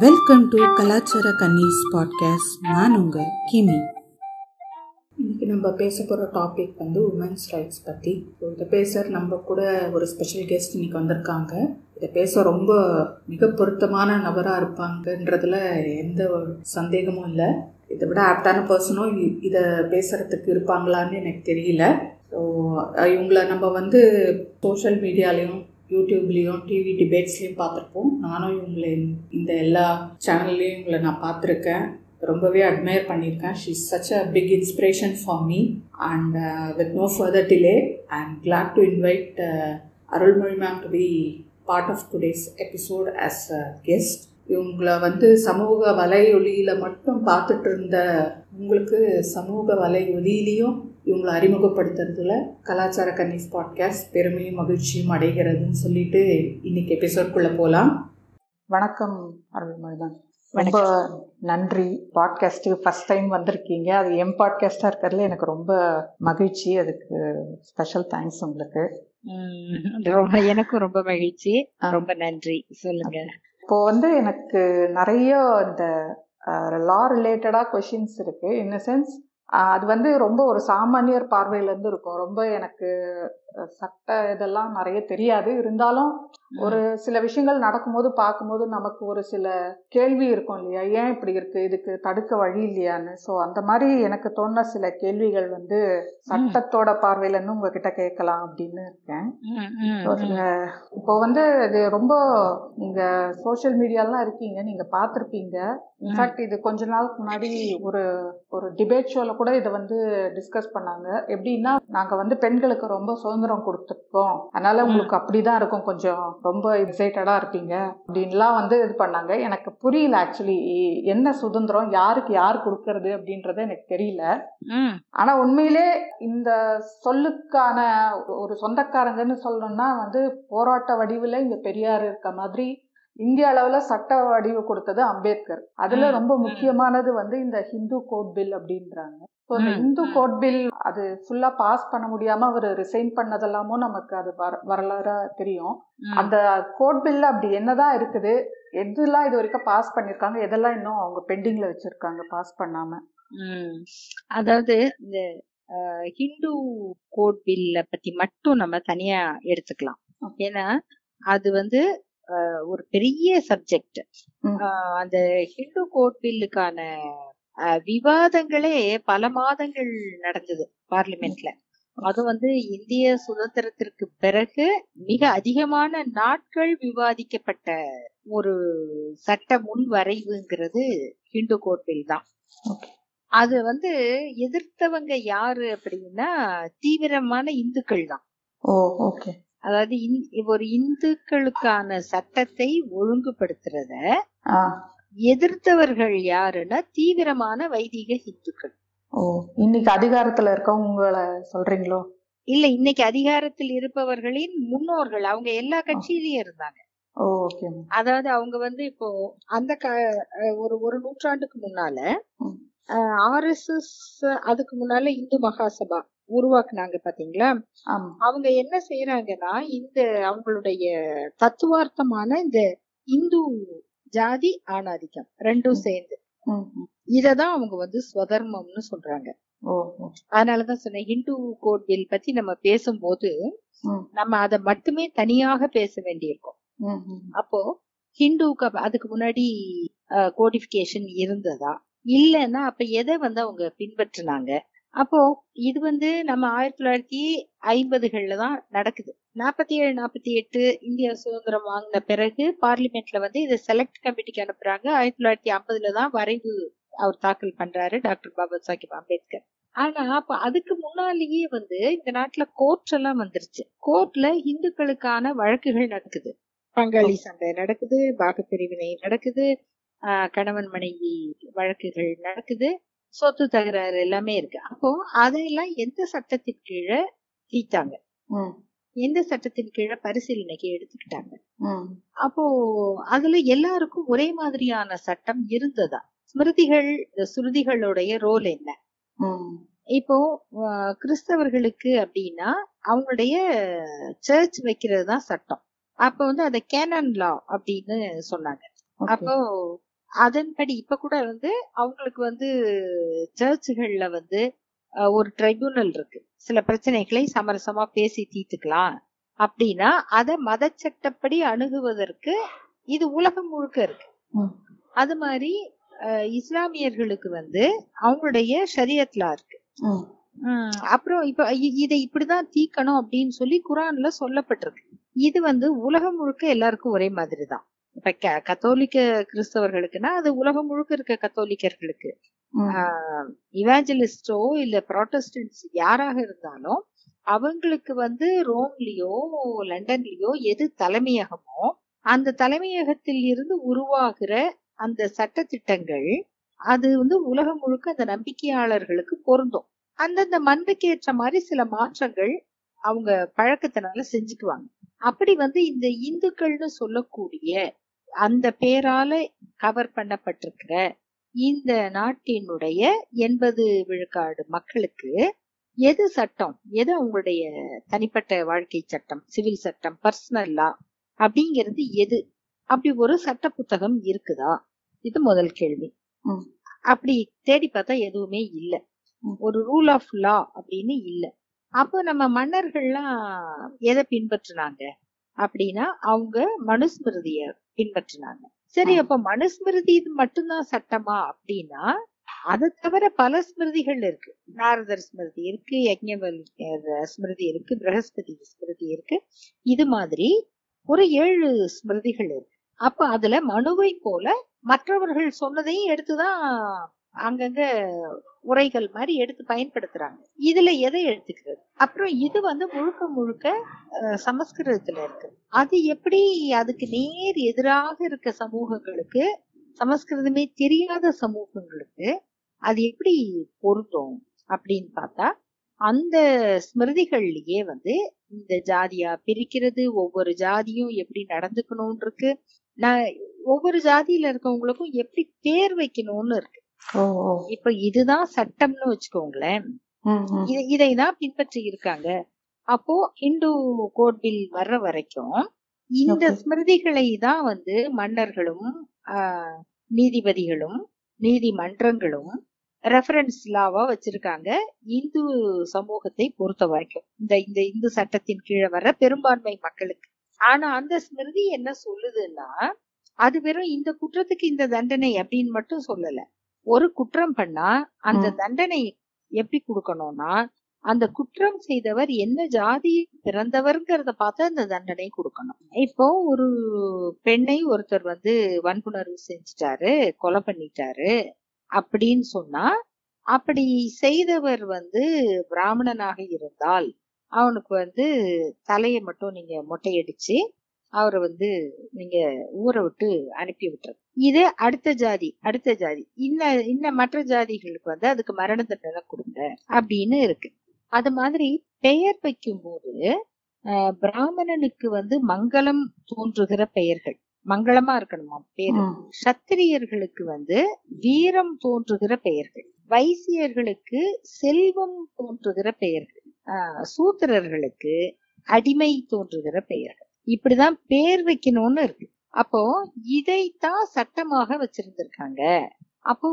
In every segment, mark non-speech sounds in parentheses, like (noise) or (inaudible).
Welcome to கலாச்சார கன்னிஸ் podcast நான் உங்கள் கிமி. இன்றைக்கி நம்ம பேச போகிற டாபிக் வந்து உமன்ஸ் ரைட்ஸ் பற்றி ஸோ இதை பேச நம்ம கூட ஒரு ஸ்பெஷல் கெஸ்ட் இன்னைக்கு வந்திருக்காங்க. இதை பேச ரொம்ப மிக பொருத்தமான நபராக இருப்பாங்கன்றதுல எந்த ஒரு சந்தேகமும் இல்லை. இதை விட ஆப்டான பர்சனும் இதை பேசுகிறதுக்கு இருப்பாங்களான்னு எனக்கு தெரியல. ஸோ இவங்கள நம்ம வந்து சோஷியல் மீடியாலையும் யூடியூப்லேயும் டிவி டிபேட்ஸ்லேயும் பார்த்துருப்போம். நானும் இவங்களை இந்த எல்லா சேனல்லையும் இவங்களை நான் பார்த்துருக்கேன். ரொம்பவே அட்மையர் பண்ணியிருக்கேன். She is such a big inspiration for me and with no further delay I am glad to invite Arulmozhi ma'am to be part of today's episode as a guest இவங்களை வந்து சமூக வலை ஒளியில் மட்டும் பார்த்துட்டு இருந்த உங்களுக்கு சமூக வலை ஒலியிலையும் இவங்களை அறிமுகப்படுத்துறதுல கலாச்சார கன்னிஸ் பாட்காஸ்ட் பெருமையும் மகிழ்ச்சியும் அடைகிறதுன்னு சொல்லிட்டு இன்னைக்கு எபிசோட்குள்ளே போகலாம் வணக்கம் அருள்மொழிதான். ரொம்ப நன்றி. பாட்காஸ்ட்டு ஃபஸ்ட் டைம் வந்திருக்கீங்க. அது எம் பாட்காஸ்டாக இருக்கிறதுல எனக்கு ரொம்ப மகிழ்ச்சி. அதுக்கு ஸ்பெஷல் தேங்க்ஸ் உங்களுக்கு. ரொம்ப எனக்கும் ரொம்ப மகிழ்ச்சி. ரொம்ப நன்றி. சொல்லுங்க. இப்போ வந்து எனக்கு நிறைய இந்த லா ரிலேட்டடாக கொஷின்ஸ் இருக்கு. இன் சென்ஸ் அது வந்து ரொம்ப ஒரு சாமானியர் பார்வையிலேருந்து இருக்கும். ரொம்ப எனக்கு சட்ட இதெல்லாம் நிறைய தெரியாது. இருந்தாலும் ஒரு சில விஷயங்கள் நடக்கும்போது பார்க்கும்போது நமக்கு ஒரு சில கேள்வி இருக்கும் இல்லையா? ஏன் இப்படி இருக்கு? இதுக்கு தடுக்க வழி இல்லையான்னு. ஸோ அந்த மாதிரி எனக்கு தோணுன சில கேள்விகள் வந்து சட்டத்தோட பார்வையில இருந்து உங்ககிட்ட கேட்கலாம் அப்படின்னு இருக்கேன். இப்போ வந்து இது ரொம்ப நீங்க சோசியல் மீடியாலாம் இருக்கீங்க நீங்க பார்த்துருப்பீங்க. இன்ஃபேக்ட் இது கொஞ்ச நாளுக்கு முன்னாடி ஒரு ஒரு டிபேட் ஷோல கூட இதை வந்து டிஸ்கஸ் பண்ணாங்க. எப்படின்னா நாங்க வந்து பெண்களுக்கு ரொம்ப சுதந்திரம் கொடுத்துருக்கோம். அதனால உங்களுக்கு அப்படிதான் இருக்கும் கொஞ்சம். ரொம்ப எக்ஸைட்டடா இருப்பீங்க அப்படின்லாம் வந்து இது பண்ணாங்க. எனக்கு புரியல ஆக்சுவலி என்ன சுதந்திரம் யாருக்கு யார் கொடுக்கறது அப்படின்றது எனக்கு தெரியல. ஆனா உண்மையிலே இந்த சொல்லுக்கான ஒரு சொந்தக்காரங்கன்னு சொல்லணும்னா வந்து போராட்ட வடிவில் இங்க பெரியார் இருக்க மாதிரி இந்திய அளவுல சட்ட வடிவு கொடுத்தது அம்பேத்கர். அதுல ரொம்ப முக்கியமானது வந்து இந்த ஹிந்து கோட் பில் அப்படின்றாங்க. இந்த கோட் பில் அது ஃபுல்லா பாஸ் பண்ண முடியாம அவர் ரிசைன் பண்ணதெல்லாமும் நமக்கு அது வர வரலாறா தெரியும். அந்த கோட் பில் அப்படி என்னதான் இருக்குது எதெல்லாம் இது வரைக்கும் பாஸ் பண்ணிருக்காங்க எதெல்லாம் இன்னும் அவங்க பெண்டிங்ல வச்சிருக்காங்க பாஸ் பண்ணாம? அதாவது இந்த ஹிந்து கோட் பில்ல பத்தி மட்டும் நம்ம தனியா எடுத்துக்கலாம். ஏன்னா அது வந்து ஒரு பெரிய சப்ஜெக்ட் அந்த ஹிந்து கோட் பில்லுக்கான விவாதங்களே பல மாதங்கள் நடந்தது பார்லிமெண்ட்ல. அது வந்து இந்திய சுதந்திரத்திற்கு பிறகு மிக அதிகமான நாட்கள் விவாதிக்கப்பட்ட ஒரு சட்ட முன்வரைவுங்கிறது ஹிந்து கோட் பில் தான் அது வந்து எதிர்த்தவங்க யாரு அப்படின்னா தீவிரமான இந்துக்கள் தான். அதாவது ஒரு இந்துக்களுக்கான சட்டத்தை ஒழுங்குபடுத்துறத எதிர்த்தவர்கள் யாருன்னா தீவிரமான வைதிக இந்துக்கள் ஓ இன்னைக்கு அதிகாரத்துல இருக்கவங்களை சொல்றீங்களோ? இல்ல இன்னைக்கு அதிகாரத்தில் இருப்பவர்களின் முன்னோர்கள் அவங்க எல்லா கட்சியிலயும் இருந்தாங்க. அதாவது அவங்க வந்து இப்போ அந்த ஒரு ஒரு நூற்றாண்டுக்கு முன்னால ஆர் எஸ் எஸ் அதுக்கு முன்னால இந்து மகாசபா உருவாக்குனாங்க பாத்தீங்களா? அவங்க என்ன செய்யறாங்கன்னா இந்த அவங்களுடைய தத்துவார்த்தமான இந்த இந்து ஜாதி ஆணாதிக்கம் ரெண்டும் சேர்ந்து. இததான் அவங்க வந்து ஸ்வதர்மம்னு சொல்றாங்க. அதனாலதான் சொன்னேன் ஹிந்து கோட் பில் பத்தி நம்ம பேசும்போது நம்ம அதை மட்டுமே தனியாக பேச வேண்டியிருக்கோம். அப்போ ஹிந்துக்கு அதுக்கு முன்னாடி கோடிபிகேஷன் இருந்ததா? இல்லைன்னா அப்ப எதை வந்து அவங்க பின்பற்றினாங்க? அப்போ இது வந்து நம்ம ஆயிரத்தி தொள்ளாயிரத்தி ஐம்பதுகள்ல தான் நடக்குது. நாற்பத்தி ஏழு நாற்பத்தி எட்டு இந்தியா சுதந்திரம் வாங்கின பிறகு பார்லிமெண்ட்ல வந்து இதை செலக்ட் கமிட்டிக்கு அனுப்புறாங்க. ஆயிரத்தி தொள்ளாயிரத்தி ஐம்பதுல தான் வரைவு அவர் தாக்கல் பண்றாரு டாக்டர் பாபா சாஹிப் அம்பேத்கர். ஆனா அப்ப அதுக்கு முன்னாலேயே வந்து இந்த நாட்டுல கோர்ட் எல்லாம் வந்துருச்சு. கோர்ட்ல இந்துக்களுக்கான வழக்குகள் நடக்குது. பங்காளி சண்டை நடக்குது பாகப்பிரிவினை நடக்குது கணவன் மனைவி வழக்குகள் நடக்குது. சொத்து தகராறு எல்லாமே இருக்கு. அப்போ அதையெல்லாம் எந்த சட்டத்தின் கீழே தீட்டாங்க எந்த சட்டத்தின் கீழே பரிசீலனைக்கு எடுத்துக்கிட்டாங்க? அப்போ அதுல எல்லாருக்கும் ஒரே மாதிரியான சட்டம் இருந்ததா? ஸ்மிருதிகள் சுருதிகளுடைய ரோல் என்ன? இப்போ கிறிஸ்தவர்களுக்கு அப்படின்னா அவங்களுடைய சர்ச் வைக்கிறது தான் சட்டம். அப்ப வந்து அதை கேனன் லா அப்படின்னு சொன்னாங்க. அப்போ அதன்படி இப்ப கூட வந்து அவங்களுக்கு வந்து சர்ச்சுகள்ல வந்து ஒரு ட்ரைபியூனல் இருக்கு. சில பிரச்சனைகளை சமரசமா பேசி தீர்த்துக்கலாம். அப்படின்னா அத மத சட்டப்படி அணுகுவதற்கு இது உலகம் முழுக்க இருக்கு. அது மாதிரி இஸ்லாமியர்களுக்கு வந்து அவங்களுடைய ஷரியத்லா இருக்கு. அப்புறம் இப்ப இதை இப்படிதான் தீக்கணும் அப்படின்னு சொல்லி குரான்ல சொல்லப்பட்டிருக்கு. இது வந்து உலகம் முழுக்க எல்லாருக்கும் ஒரே மாதிரி தான் இப்ப கத்தோலிக்க கிறிஸ்தவர்களுக்குன்னா அது உலகம் முழுக்க இருக்க கத்தோலிக்கர்களுக்கு. இவாஞ்சலிஸ்டோ இல்ல ப்ராட்டஸ்டன்ஸ் யாராக இருந்தாலும் அவங்களுக்கு வந்து ரோம்லயோ லண்டன்லயோ எது தலைமையகமோ அந்த தலைமையகத்தில் இருந்து உருவாகிற அந்த சட்ட திட்டங்கள் அது வந்து உலகம் முழுக்க அந்த நம்பிக்கையாளர்களுக்கு பொருந்தும். அந்தந்த மண்ணுக்கு ஏற்ற மாதிரி சில மாற்றங்கள் அவங்க பழக்கத்தினால செஞ்சுக்குவாங்க. அப்படி வந்து இந்த இந்துக்கள்னு சொல்லக்கூடிய அந்த பேரால கவர் பண்ணப்பட்டிருக்கிற இந்த நாட்டினுடைய எண்பது விழுக்காடு மக்களுக்கு எது சட்டம்? எது அவங்களுடைய தனிப்பட்ட வாழ்க்கை சட்டம் சிவில் சட்டம் பர்சனல் லா அப்படிங்கிறது எது? அப்படி ஒரு சட்ட புத்தகம் இருக்குதா? இது முதல் கேள்வி. அப்படி தேடி பார்த்தா எதுவுமே இல்லை. ஒரு ரூல் ஆஃப் லா அப்படின்னு இல்ல. அப்போ நம்ம மன்னர்கள்லாம் எதை பின்பற்றினாங்க? அப்படின்னா அவங்க மனுஸ்மிருதிய பின்பற்றினாங்க. சரி அப்ப மனுஸ்மிருதி இது மட்டும்தான் சட்டமா அப்படின்னா அதை தவிர பல ஸ்மிருதிகள் இருக்கு. நாரதர் ஸ்மிருதி இருக்கு யஜ்ஞவல் ஸ்மிருதி இருக்கு பிரகஸ்பதி ஸ்மிருதி இருக்கு. இது மாதிரி ஒரு ஏழு ஸ்மிருதிகள் இருக்கு. அப்ப அதுல மனுவை போல மற்றவர்கள் சொன்னதையும் எடுத்துதான் அங்கங்க உரைகள் மாதிரி எடுத்து பயன்படுத்துறாங்க. இதுல எதை எடுத்துக்கிறது அப்புறம் இது வந்து முழுக்க முழுக்க சமஸ்கிருதத்துல இருக்கு. அது எப்படி அதுக்கு நேர் எதிராக இருக்க சமூகங்களுக்கு சமஸ்கிருதமே தெரியாத சமூகங்களுக்கு அது எப்படி பொருத்தும் அப்படின்னு பார்த்தா அந்த ஸ்மிருதிகள்லயே வந்து இந்த ஜாதியா பிரிக்கிறது ஒவ்வொரு ஜாதியும் எப்படி நடந்துக்கணும் இருக்கு நான் ஒவ்வொரு ஜாதியில இருக்கவங்களுக்கும் எப்படி பேர் வைக்கணும்னு இருக்கு. இப்ப இதுதான் சட்டம்னு வச்சுக்கோங்களேன். இதை தான் பின்பற்றி இருக்காங்க அப்போ இந்து கோட் பில் வர்ற வரைக்கும் இந்த ஸ்மிருதிகளை தான் வந்து மன்னர்களும் நீதிபதிகளும் நீதிமன்றங்களும் ரெஃபரன்ஸ் லாவா வச்சிருக்காங்க. இந்து சமூகத்தை பொறுத்த வரைக்கும். இந்த இந்த இந்து சட்டத்தின் கீழே வர பெரும்பான்மை மக்களுக்கு. ஆனா அந்த ஸ்மிருதி என்ன சொல்லுதுன்னா அது வெறும் இந்த குற்றத்துக்கு இந்த தண்டனை அப்படின்னு மட்டும் சொல்லல. ஒரு குற்றம் பண்ணா அந்த தண்டனை எப்படி கொடுக்கணும்னா அந்த குற்றம் செய்தவர் என்ன ஜாதி பிறந்தவர்ங்கிறத பார்த்து அந்த தண்டனை கொடுக்கணும். இப்போ ஒரு பெண்ணை ஒருத்தர் வந்து வன்புணர்வு செஞ்சிட்டாரு கொலை பண்ணிட்டாரு அப்படின்னு சொன்னா அப்படி செய்தவர் வந்து பிராமணனாக இருந்தால் அவனுக்கு வந்து தலையை மட்டும் நீங்க மொட்டையடிச்சு அவரை வந்து நீங்க ஊரை விட்டு அனுப்பி விட்டுறது இது அடுத்த ஜாதி அடுத்த ஜாதி. இன்ன இன்ன மற்ற ஜாதிகளுக்கு வந்து அதுக்கு மரண தண்டனை கொடுங்க அப்படின்னு இருக்கு. அது மாதிரி பெயர் வைக்கும் போது பிராமணனுக்கு வந்து மங்களம் தோன்றுகிற பெயர்கள். மங்களமா இருக்கணுமா பேரு? சத்திரியர்களுக்கு வந்து வீரம் தோன்றுகிற பெயர்கள். வைசியர்களுக்கு செல்வம் தோன்றுகிற பெயர்கள். சூத்திரர்களுக்கு அடிமை தோன்றுகிற பெயர்கள். இப்படிதான் பேர் வைக்கணும்னு இருக்கு. அப்போ இதைத்தான் சட்டமாக வச்சிருந்திருக்காங்க. அப்போ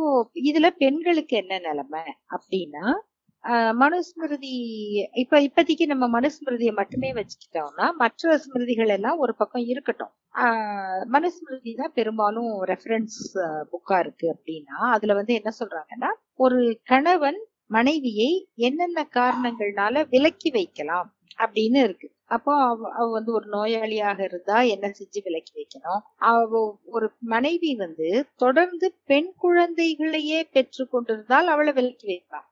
இதுல பெண்களுக்கு என்ன நிலைமை? அப்படின்னா மனுஸ்மிருதி இப்ப இப்பதைக்கு நம்ம மனுஸ்மிருதியை மட்டுமே வச்சுக்கிட்டோம்னா மற்ற ஸ்மிருதிகள் எல்லாம் ஒரு பக்கம் இருக்கட்டும். மனுஸ்மிருதி தான் பெரும்பாலும் ரெஃபரன்ஸ் புக்கா இருக்கு அப்படின்னா அதுல வந்து என்ன சொல்றாங்கன்னா ஒரு கணவன் மனைவியை என்னென்ன காரணங்கள்னால விலக்கி வைக்கலாம் அப்படின்னு இருக்கு. அப்போ அவ வந்து ஒரு நோயாளியாக இருந்தா என்ன செஞ்சு விலக்கி வைக்கணும்? அவ ஒரு மனைவி வந்து தொடர்ந்து பெண் குழந்தைகளையே பெற்று கொண்டிருந்தால் அவளை விலக்கி வைக்கலாம்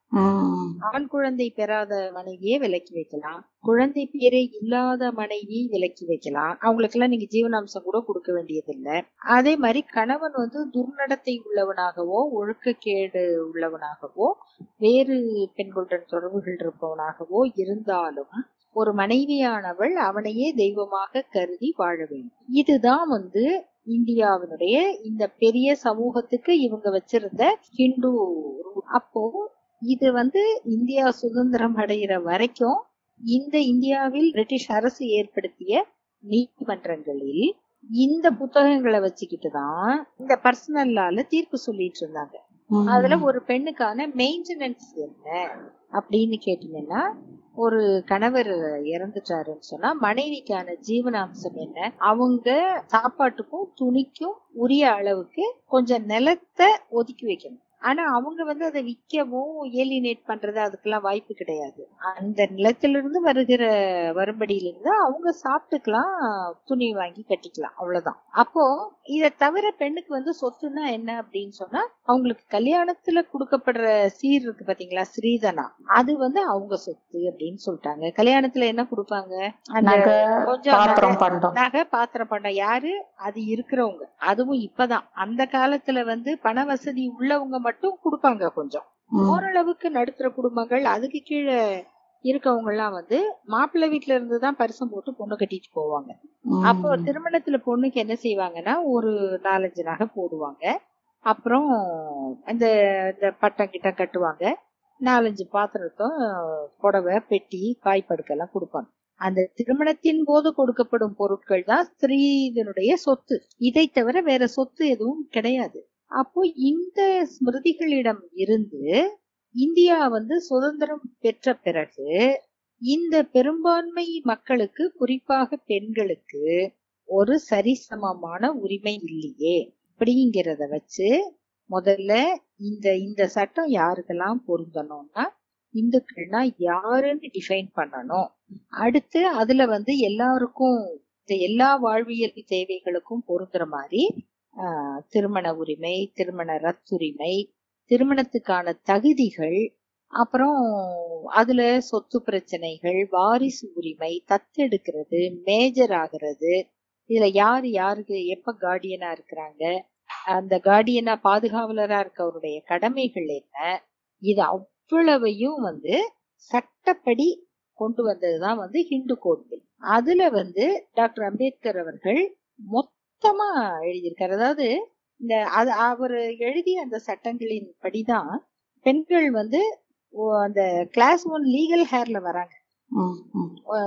ஆண் குழந்தை பெறாத மனைவியே விலக்கி வைக்கலாம். குழந்தை பேரே இல்லாத மனைவி விலக்கி வைக்கலாம். அவங்களுக்கு எல்லாம் நீங்க ஜீவனாம்சம் கூட கொடுக்க வேண்டியது இல்லை அதே மாதிரி கணவன் வந்து துர்நடத்தை உள்ளவனாகவோ ஒழுக்கக்கேடு உள்ளவனாகவோ வேறு பெண்களுடன் தொடர்புகள் இருப்பவனாகவோ இருந்தாலும் ஒரு மனைவியானவள் அவனையே தெய்வமாக கருதி வாழ வேண்டும். இதுதான் வந்து இந்தியாவினுடைய இந்த பெரிய சமூகத்துக்கு இவங்க வச்சிருந்த ஹிந்து அப்போ இது வந்து இந்தியா சுதந்திரம் அடைகிற வரைக்கும் இந்த இந்தியாவில் பிரிட்டிஷ் அரசு ஏற்படுத்திய நீதிமன்றங்களில் இந்த புத்தகங்களை வச்சுக்கிட்டு தான் இந்த பர்சனல் லால தீர்ப்பு சொல்லிட்டு இருந்தாங்க. அதுல ஒரு பெண்ணுக்கான மெயின்டெனன்ஸ் என்ன? அப்படின்னு கேட்டீங்கன்னா ஒரு கணவர் இறந்துட்டாருன்னு சொன்னா மனைவிக்கான ஜீவனாம்சம் என்ன? அவங்க சாப்பாட்டுக்கும் துணிக்கும் உரிய அளவுக்கு கொஞ்சம் நிலத்தை ஒதுக்கி வைக்கணும். ஆனா அவங்க வந்து அதை விற்கவும் ஏலினேட் பண்றது அதுக்கெல்லாம் வாய்ப்பு கிடையாது. அந்த நிலத்திலிருந்து வருகிற வரும்படியிலிருந்து அவங்க சாப்பிட்டுக்கலாம் துணி வாங்கி கட்டிக்கலாம். அவ்வளவுதான். அப்போ இதை தவிர பெண்ணுக்கு வந்து சொத்துன்னா என்ன அப்படின்னு சொன்னா அவங்களுக்கு கல்யாணத்துல கொடுக்கப்படுற சீர் இருக்கு பாத்தீங்களா? ஸ்ரீதனா. அது வந்து அவங்க சொத்து அப்படின்னு சொல்லிட்டாங்க. கல்யாணத்துல என்ன கொடுப்பாங்க? கொஞ்சம் நகை- நகை பாத்திரம் பண்ண யாரு? அது இருக்கிறவங்க. அதுவும் இப்பதான். அந்த காலத்துல வந்து பண வசதி உள்ளவங்க மட்டும் கொடுப்பாங்க கொஞ்சம். ஓரளவுக்கு நடுத்தர குடும்பங்கள் அதுக்கு கீழே இருக்கவங்க எல்லாம் வந்து மாப்பிள்ளை வீட்டுல இருந்து தான் பரிசம் போட்டு பொண்ணு கட்டிட்டு போவாங்க. அப்போ திருமணத்துல பொண்ணுக்கு என்ன செய்வாங்கன்னா ஒரு நாலஞ்சு நகை போடுவாங்க. அப்புறம் இந்த இந்த பட்டம் கிட்ட கட்டுவாங்க. நாலஞ்சு பாத்திரத்தும் புடவை பெட்டி காய்ப்படுக்கெல்லாம் கொடுப்பாங்க. அந்த திருமணத்தின் போது கொடுக்கப்படும் பொருட்கள் தான் ஸ்திரீதனுடைய சொத்து. இதை தவிர வேற சொத்து எதுவும் கிடையாது. அப்போ இந்த ஸ்மிருதிகளிடம் இருந்து இந்தியா வந்து சுதந்திரம் பெற்ற பிறகு இந்த பெரும்பான்மை மக்களுக்கு குறிப்பாக பெண்களுக்கு ஒரு சரிசமமான உரிமை இல்லையே. அப்படிங்கிறத வச்சு முதல்ல இந்த இந்த சட்டம் யாருக்கெல்லாம் பொருந்தணும்னா இந்துக்கள்னா யாருன்னு டிஃபைன் பண்ணணும். அடுத்து அதுல வந்து எல்லாருக்கும் எல்லா வாழ்வியல் தேவைகளுக்கும் பொருந்துற மாதிரி திருமண உரிமை திருமண ரத்துரிமை திருமணத்துக்கான தகுதிகள் அப்புறம் அதுல சொத்து பிரச்சனைகள் வாரிசு உரிமை தத்தெடுக்கிறது மேஜர் ஆகிறது. இதுல யார் யாருக்கு எப்ப கார்டியனா இருக்கிறாங்க? அந்த கார்டியனா பாதுகாவலரா இருக்கவருடைய கடமைகள் என்ன? இது அவ்வளவையும் வந்து சட்டப்படி கொண்டு வந்ததுதான் வந்து ஹிந்து கோட் பில் அதுல வந்து டாக்டர் அம்பேத்கர் அவர்கள் மொத்தமா எழுதியிருக்காரு. அதாவது இந்த அது அவர் எழுதிய அந்த சட்டங்களின் படிதான் பெண்கள் வந்து அந்த கிளாஸ் ஒன் லீகல் ஹேர்ல வராங்க.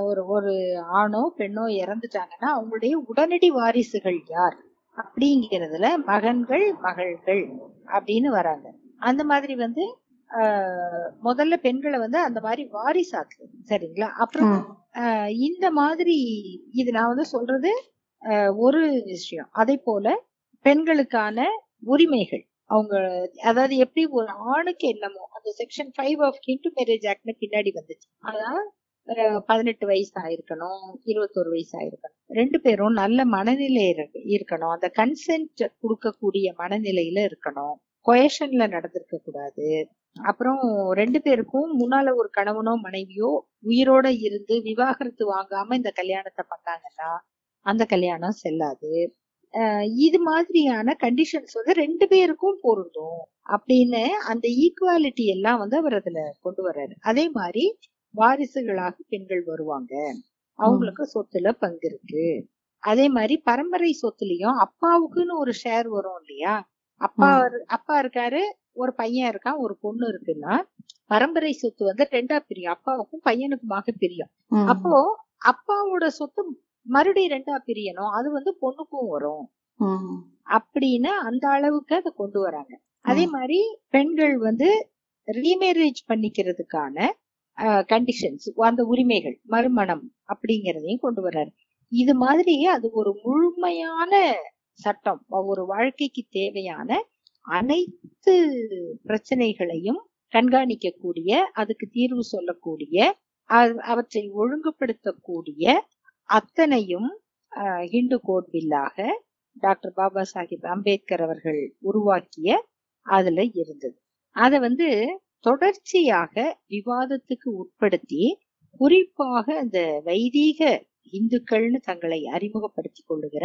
ஒரு ஒரு ஆணோ பெண்ணோ இறந்துட்டாங்கன்னா அவங்களுடைய உடனடி வாரிசுகள் யார்? அப்படிங்கிறதுல மகன்கள் மகள்கள் அப்படின்னு வராங்க. அந்த மாதிரி வந்து முதல்ல பெண்களை வந்து அந்த மாதிரி வாரிசாக்குறது. சரிங்களா? அப்புறம் இந்த மாதிரி இது நான் வந்து சொல்றது ஒரு விஷயம். அதே போல பெண்களுக்கான உரிமைகள். அவங்க அதாவது எப்படி ஒரு ஆணுக்கு என்னமோ அந்த section five of Hindu marriage ஆக்ட்னு பின்னாடி வந்துச்சு. அதான் பதினெட்டு வயசு ஆயிருக்கணும் இருபத்தொரு வயசு ஆயிருக்கணும் ரெண்டு பேரும் நல்ல மனநிலை இருக்கணும். அந்த கன்சென்ட் கொடுக்கக்கூடிய மனநிலையில இருக்கணும். கொயஷன்ல நடந்திருக்க கூடாது. அப்புறம் ரெண்டு பேருக்கும் முன்னால ஒரு கணவனோ மனைவியோ உயிரோட இருந்து விவாகரத்து வாங்காம இந்த கல்யாணத்தை பண்ணாங்கன்னா அந்த கல்யாணம் செல்லாது. இது மாதிரியான கண்டிஷன்ஸ் வந்து ரெண்டு பேருக்கும் பொருந்தும் அப்படின்னு அந்த ஈக்குவாலிட்டி எல்லாம் வந்து அவர் அதுல கொண்டு வர்றாரு. அதே மாதிரி வாரிசுகளாக பெண்கள் வருவாங்க. அவங்களுக்கு சொத்துல பங்கு இருக்கு. அதே மாதிரி பரம்பரை சொத்துலயும் அப்பாவுக்குன்னு ஒரு ஷேர் வரும் இல்லையா? அப்பா அப்பா இருக்காரு ஒரு பையன் இருக்கான் ஒரு பொண்ணு இருக்குன்னா பரம்பரை சொத்து வந்து ரெண்டா பிரியும். அப்பாவுக்கும் பையனுக்குமாக பிரியும். அப்போ அப்பாவோட சொத்து மறுபடியும் ரெண்டா பிரியணும். அது வந்து பொண்ணுக்கும் வரும். அப்படின்னு அந்த அளவுக்கு அதை கொண்டு வராங்க. அதே மாதிரி பெண்கள் வந்து ரீமேரேஜ் பண்ணிக்கிறதுக்கான கண்டிஷன்ஸ் அந்த உரிமைகள் மறுமணம் அப்படிங்கறதையும் கொண்டு வர்றாரு. இது மாதிரி அது ஒரு முழுமையான சட்டம். ஒரு வாழ்க்கைக்கு தேவையான அனைத்து பிரச்சனைகளையும் கண்காணிக்கக்கூடிய அதுக்கு தீர்வு சொல்லக்கூடிய அவற்றை ஒழுங்குபடுத்தக்கூடிய அத்தனையும் அஹ், ஹிந்து கோட் பில்லாக டாக்டர் பாபா சாஹிப் அம்பேத்கர் அவர்கள் உருவாக்கிய அதுல இருந்தது. அதை வந்து தொடர்ச்சியாக விவாதத்துக்கு உட்படுத்தி குறிப்பாக இந்த வைதீக இந்துக்கள்னு தங்களை அறிமுகப்படுத்திக் கொள்ளுகிற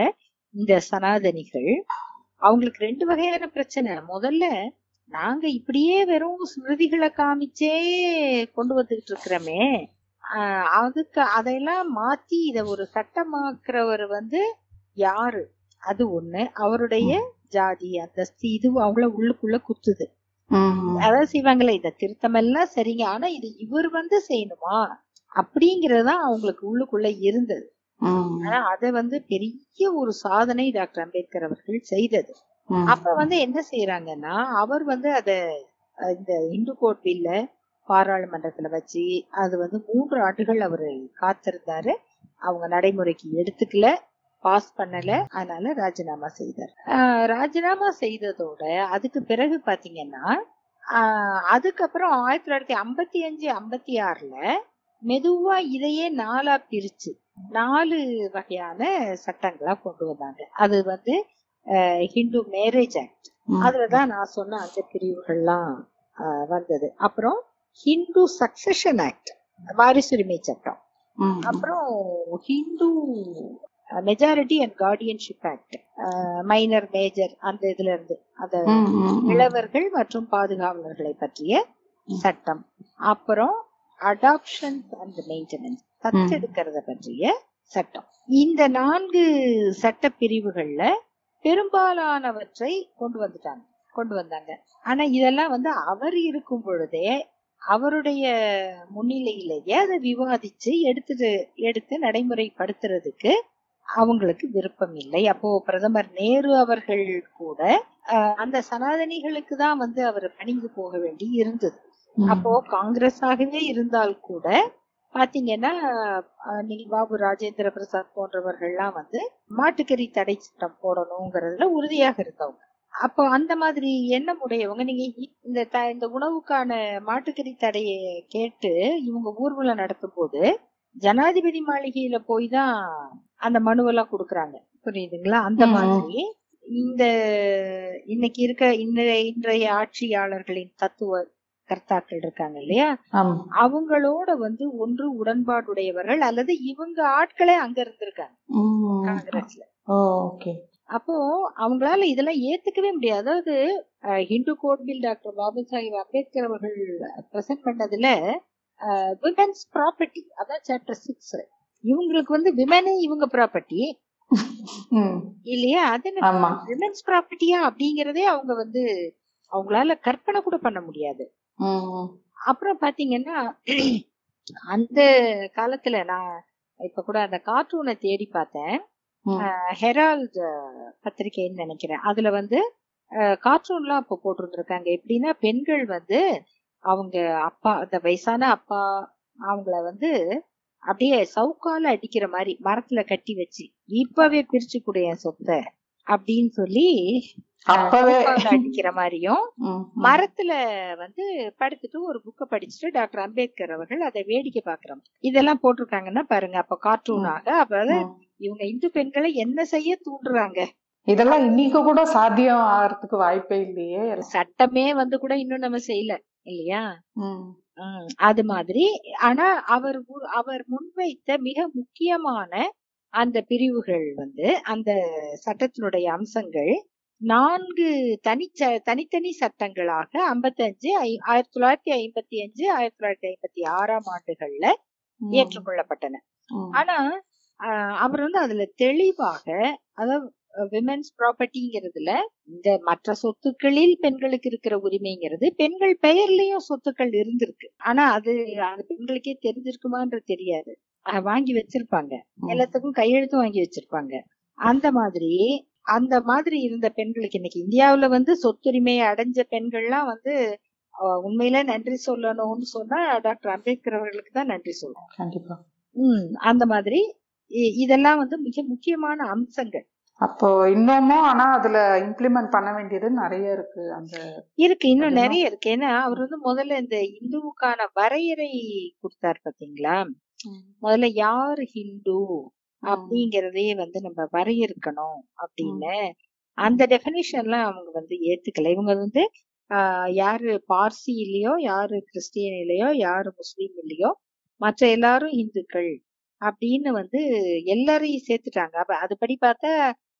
இந்த சனாதனிகள் அவங்களுக்கு ரெண்டு வகையான பிரச்சனை. முதல்ல நாங்க இப்படியே வெறும் ஸ்மிருதிகளை காமிச்சே கொண்டு வந்துகிட்டு இருக்கிறோமே அதுக்கு அதையெல்லாம் மாத்தி இத ஒரு சட்டமாக்குறவர் வந்து யாரு? அது ஒண்ணு. அவருடைய ஜாதி அந்தஸ்து இது அவங்கள உள்ளுக்குள்ள குத்துது. அதாவது செய்வாங்களே இந்த திருத்தம் எல்லாம் சரிங்க. ஆனா இது இவர் வந்து செய்யணுமா? அப்படிங்கறதுதான் அவங்களுக்கு உள்ளுக்குள்ள இருந்தது. ஆனா அத வந்து பெரிய ஒரு சாதனை டாக்டர் அம்பேத்கர் அவர்கள் செய்தது. அப்ப வந்து என்ன செய்யறாங்கன்னா அவர் வந்து அத இந்த இந்து கோட் பில்ல பாராளுமன்றத்துல வச்சு அது வந்து மூன்று ஆண்டுகள் அவரு காத்திருந்தாரு. அவங்க நடைமுறைக்கு எடுத்துக்கல பாஸ் பண்ணல. அதனால ராஜினாமா செய்தார். ராஜினாமா செய்ததோட அதுக்கு பிறகு பாத்தீங்கன்னா அதுக்கப்புறம் ஆயிரத்தி தொள்ளாயிரத்தி ஐம்பத்தி அஞ்சு ஐம்பத்தி ஆறுல மெதுவா இதையே நாலா பிரிச்சு நாலு வகையான சட்டங்களா கொண்டு வந்தாங்க. அது வந்து ஹிந்து மேரேஜ் ஆக்ட். அதுலதான் நான் சொன்ன அந்த பிரிவுகள்லாம் வந்தது. அப்புறம் ஹிந்து சக்சஷன் ஆக்ட் வாரிசுரிமை சட்டம். அப்புறம் Hindu majority and guardianship act minor major அந்த இதுல இருந்து அந்த இளவர்கள் மற்றும் பாதுகாவலர்களை பற்றிய சட்டம். அப்புறம் அடாப்ஷன் அண்ட் மெயின்டெனன்ஸ் தத்தெடுக்கிறத பற்றிய சட்டம். இந்த நான்கு சட்ட பிரிவுகள்ல பெரும்பாலானவற்றை கொண்டு வந்துட்டாங்க கொண்டு வந்தாங்க. ஆனா இதெல்லாம் வந்து அவர் இருக்கும் பொழுதே அவருடைய முன்னிலையிலேயே அதை விவாதிச்சு எடுத்துட்டு எடுத்து நடைமுறைப்படுத்துறதுக்கு அவங்களுக்கு விருப்பம் இல்லை. அப்போ பிரதமர் நேரு அவர்கள் கூட அந்த சனாதனிகளுக்கு தான் வந்து அவர் பணிந்து போக வேண்டி இருந்தது. அப்போ காங்கிரஸாகவே இருந்தால் கூட பாத்தீங்கன்னா நீங்க பாபு ராஜேந்திர பிரசாத் போன்றவர்கள்லாம் வந்து மாட்டுக்கறி தடை சட்டம் போடணுங்கிறதுல உறுதியாக இருந்தவங்க. அப்போ அந்த மாதிரி எண்ணம் உடையவங்க நீங்க இந்த இந்த உணவுக்கான மாட்டுக்கறி தடையை கேட்டு இவங்க ஊர்வலம் நடத்தும் போது ஜனாதிபதி மாளிகையில போய் தான் அந்த மனுவெல்லாம் கொடுக்குறாங்க. புரியுதுங்களா? அந்த மாதிரி இந்த இன்னைக்கு இருக்க இன்றைய ஆட்சியாளர்களின் தத்துவ கர்த்தாக்கள் இருக்காங்க இல்லையா? அவங்களோட வந்து ஒன்று உடன்பாடுடையவர்கள் அல்லது இவங்க ஆட்களே அங்க இருந்திருக்காங்க. காங்கிரஸ்ல. அப்போ அவங்களால இதெல்லாம் ஏத்துக்கவே முடியாது. அதாவது Hindu code bill doctor Baba Sahib Ambedkar அவர்கள் பிரசன்ட் பண்ணதுல விமன்ஸ் ப்ராப்பர்ட்டி அதான் சாப்டர் சிக்ஸ் இவங்களுக்கு வந்து விமனே இவங்க ப்ராப்பர்ட்டி இல்லையா? அது விமன்ஸ் ப்ராப்பர்ட்டியா அப்படிங்கறதே அவங்க வந்து அவங்களால கற்பனை கூட பண்ண முடியாது. அப்புறம் பாத்தீங்கன்னா அந்த காலத்துல நான் இப்ப கூட அந்த கார்ட்டூனை தேடி பார்த்தேன். ஹெரால்ட் பத்திரிகைன்னு நினைக்கிறேன். அதுல வந்து கார்ட்டூன்லாம் அப்போ போட்டிருந்திருக்காங்க. எப்படின்னா பெண்கள் வந்து அவங்க அப்பா அந்த வயசான அப்பா அவங்கள வந்து அப்படியே சவுக்கால அடிக்கிற மாதிரி மரத்துல கட்டி வச்சு இப்பவே பிரிச்சு கொடு என் சொத்தை அப்படின்னு சொல்லி அடிக்கிற மாதிரியும் மரத்துல வந்து படுத்துட்டு ஒரு புக்க படிச்சுட்டு டாக்டர் அம்பேத்கர் அவர்கள் அதை வேடிக்கை பாக்குறோம் இதெல்லாம் போட்டிருக்காங்கன்னா பாருங்க அப்ப கார்ட்டூனாக. அப்ப இவங்க இந்து பெண்களை என்ன செய்ய தூண்டுறாங்க? இதெல்லாம் இன்னைக்கு கூட சாத்தியம் ஆகிறதுக்கு வாய்ப்பே இல்லையே. சட்டமே வந்து கூட இன்னும் நம்ம செய்யல இல்லையா? அது மாதிரி. ஆனா அவர் அவர் முன்வைத்த மிக முக்கியமான அந்த பிரிவுகள் வந்து அந்த சட்டத்தினுடைய அம்சங்கள் நான்கு தனி தனித்தனி சட்டங்களாக ஐம்பத்தஞ்சு ஆயிரத்தி தொள்ளாயிரத்தி ஐம்பத்தி அஞ்சு ஆயிரத்தி தொள்ளாயிரத்தி ஐம்பத்தி ஆறாம் ஆண்டுகள்ல ஏற்றுக்கொள்ளப்பட்டன. ஆனா அவர் வந்து அதுல தெளிவாக அதாவது விமென்ஸ் ப்ராப்பர்ட்டிங்கிறதுல இந்த மற்ற சொத்துக்களில் பெண்களுக்கு இருக்கிற உரிமைங்கிறது பெண்கள் பெயர்லயும் சொத்துக்கள் இருந்திருக்கு. ஆனா அது அது பெண்களுக்கே தெரிஞ்சிருக்குமான்றது தெரியாது. வாங்கி வச்சிருப்பாங்க. எல்லாத்துக்கும் கையெழுத்தும் வாங்கி வச்சிருப்பாங்க. அந்த மாதிரி அந்த மாதிரி இருந்த பெண்களுக்கு இன்னைக்கு இந்தியாவுல வந்து சொத்துரிமையை அடைஞ்ச பெண்கள்லாம் வந்து உண்மையில நன்றி சொல்லணும்னு சொன்னா டாக்டர் அம்பேத்கர் அவர்களுக்கு தான் நன்றி சொல்லணும். கண்டிப்பா. உம் அந்த மாதிரி இதெல்லாம் வந்து மிக முக்கியமான அம்சங்கள். அப்போ இன்னமும் ஆனா அதுல இம்ப்ளிமெண்ட் பண்ண வேண்டியது நிறைய இருக்கு அந்த இருக்கு இன்னும் நிறைய இருக்கு. ஏன்னா அவர் வந்து முதல்ல இந்த இந்துவுக்கான வரையறை கொடுத்தாரு பாத்தீங்களா? முதல்ல யாரு ஹிந்து அப்படிங்கறதே வந்து நம்ம வரையறுக்கணும் அப்படின்னு. அந்த டெபினிஷன்லாம் அவங்க வந்து ஏத்துக்கல. இவங்க வந்து யாரு பார்சி இல்லையோ யாரு கிறிஸ்டியன் இல்லையோ யாரு முஸ்லீம் இல்லையோ மற்ற எல்லாரும் இந்துக்கள் அப்படின்னு வந்து எல்லாரையும் சேர்த்துட்டாங்க. அப்ப அதுபடி பார்த்தா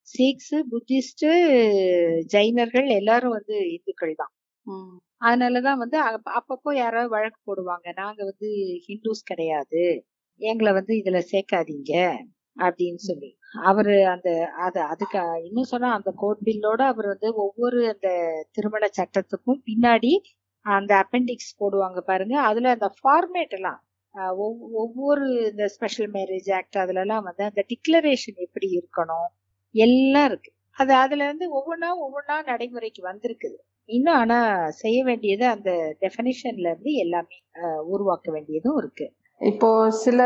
சிக்ஸ் புத்திஸ்ட் ஜைனர்கள் எல்லாரும் வந்து இந்துக்கள் தான். அதனாலதான் வந்து அப்பப்போ யாராவது வழக்கு போடுவாங்க. நாங்க வந்து ஹிந்துஸ் கிடையாது. எங்களை வந்து இதுல சேர்க்காதீங்க அப்படின்னு சொல்லி. அவரு அந்த அது அதுக்கு இன்னும் சொன்னா அந்த கோட் பில்லோட அவர் வந்து ஒவ்வொரு அந்த திருமண சட்டத்துக்கும் பின்னாடி அந்த அப்பெண்டிக்ஸ் போடுவாங்க பாருங்க. அதுல அந்த ஃபார்மேட் எல்லாம் ஒவ்வொரு இந்த ஸ்பெஷல் மேரேஜ் ஆக்ட் அதுலலாம் வந்து அந்த டிக்ளரேஷன் எப்படி இருக்கணும் எல்லாம் இருக்கு. அது அதுல இருந்து ஒவ்வொன்றா ஒவ்வொன்றா நடைமுறைக்கு வந்திருக்குது. இன்னும் ஆனா செய்ய வேண்டியது அந்த டெஃபினிஷன்ல இருந்து எல்லாமே உருவாக்க வேண்டியதும் இருக்கு. இப்போ சில